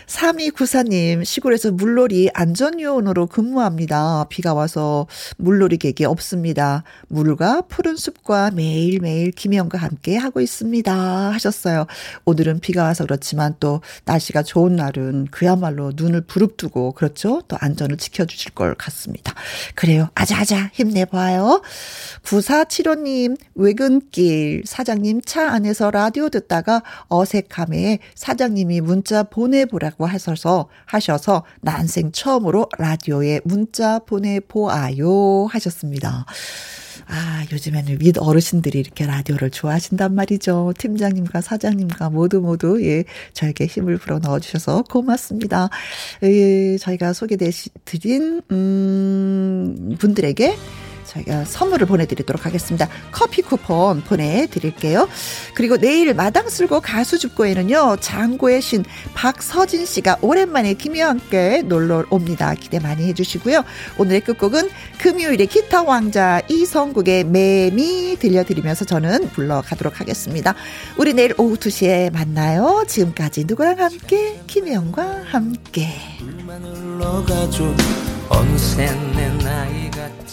A: 3294님, 시골에서 물놀이 안전요원으로 근무합니다. 비가 와서 물놀이 객이 없습니다. 물과 푸른 숲과 매일매일 김혜영과 함께 하고 있습니다. 하셨어요. 오늘은 비가 와서 그렇지만 또 날씨가 좋은 날은 그야말로 눈을 부릅뜨고, 그렇죠? 또 안전을 지켜주실 것 같습니다. 그래요. 아자아자 힘내봐요. 9475님, 외근길 사장님 차 안에서 라디오 듣다가 어색함에 사장님이 문자 보내보라고 하셔서, 하셔서 난생 처음으로 라디오에 문자 보내보아요 하셨습니다. 아, 요즘에는 윗 어르신들이 이렇게 라디오를 좋아하신단 말이죠. 팀장님과 사장님과 모두 모두, 예, 저에게 힘을 불어 넣어주셔서 고맙습니다. 예, 저희가 소개드린, 음, 분들에게 저희가 선물을 보내드리도록 하겠습니다. 커피 쿠폰 보내드릴게요. 그리고 내일 마당 쓸고 가수 죽고에는요, 장고의 신 박서진 씨가 오랜만에 김희와 함께 놀러 옵니다. 기대 많이 해주시고요. 오늘의 끝곡은 금요일에 기타 왕자 이성국의 매미 들려드리면서 저는 불러가도록 하겠습니다. 우리 내일 오후 2시에 만나요. 지금까지 누구랑 함께? 김혜영과 함께. 어느새 내 나이가 참